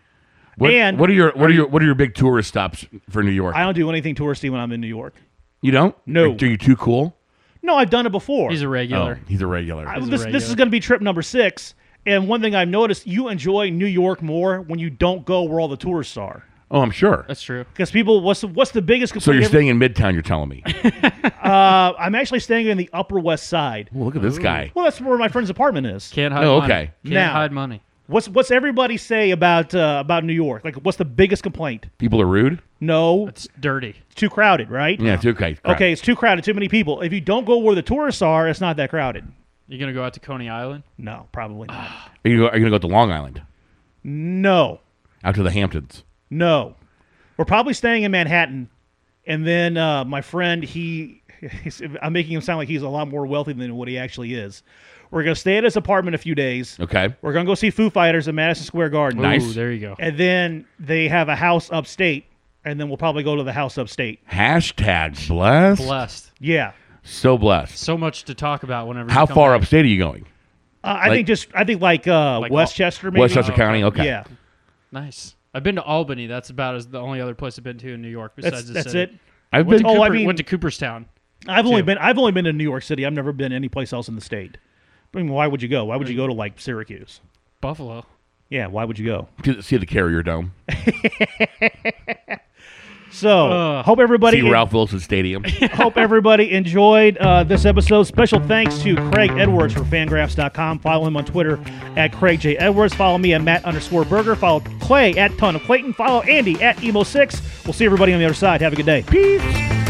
What, And- what are your what are your what are your big tourist stops for New York? I don't do anything touristy when I'm in New York. you don't? No. Are you too cool? No, I've done it before. He's a regular. Oh, he's a regular. I- He's a this, this is going to be trip number six. And one thing I've noticed, you enjoy New York more when you don't go where all the tourists are. oh, I'm sure. That's true. Because people, what's the, what's the biggest complaint? So you're every- staying in Midtown? You're telling me? uh, I'm actually staying in the Upper West Side. Look at this guy. Well, that's where my friend's apartment is. Can't hide Oh, money. okay. Can't Now- hide money. What's what's everybody say about uh, about New York? Like, what's the biggest complaint? People are rude. No, It's dirty. it's too crowded, right? Yeah, it's okay. Crap. Okay, it's too crowded, too many people. If you don't go where the tourists are, it's not that crowded. You gonna go out to Coney Island? No, probably not. Are you, are you gonna go to Long Island? No, Out to the Hamptons? no. We're probably staying in Manhattan, and then uh, my friend, he, he's, I'm making him sound like he's a lot more wealthy than what he actually is. We're gonna stay at his apartment a few days. Okay. We're gonna go see Foo Fighters at Madison Square Garden. Nice. Ooh, there you go. And then they have a house upstate, and then we'll probably go to the house upstate. Hashtag blessed. Blessed. Yeah. So blessed. So much to talk about whenever. How you come far back. upstate are you going? Uh, I Like- think just I think like uh, Like Westchester, maybe. Westchester Oh, County. Okay. Yeah, Nice. I've been to Albany. That's about as the only other place I've been to in New York besides that's the that's city. it. I've Went been. to, Oh, I mean- went to Cooperstown. I've only Two. been I've only been to New York City. I've never been any place else in the state. I mean, why would you go? Why would you go to like Syracuse? Buffalo. Yeah, why would you go? to see the Carrier Dome. So Ugh. hope everybody See Ralph Wilson Stadium. hope everybody enjoyed uh, this episode. Special thanks to Craig Edwards for Fangraphs.com. Follow him on Twitter at Craig J Edwards. Follow me at Matt underscore Berger. Follow Clay at Ton of Clayton. Follow Andy at Emo Six. We'll see everybody on the other side. Have a good day. Peace.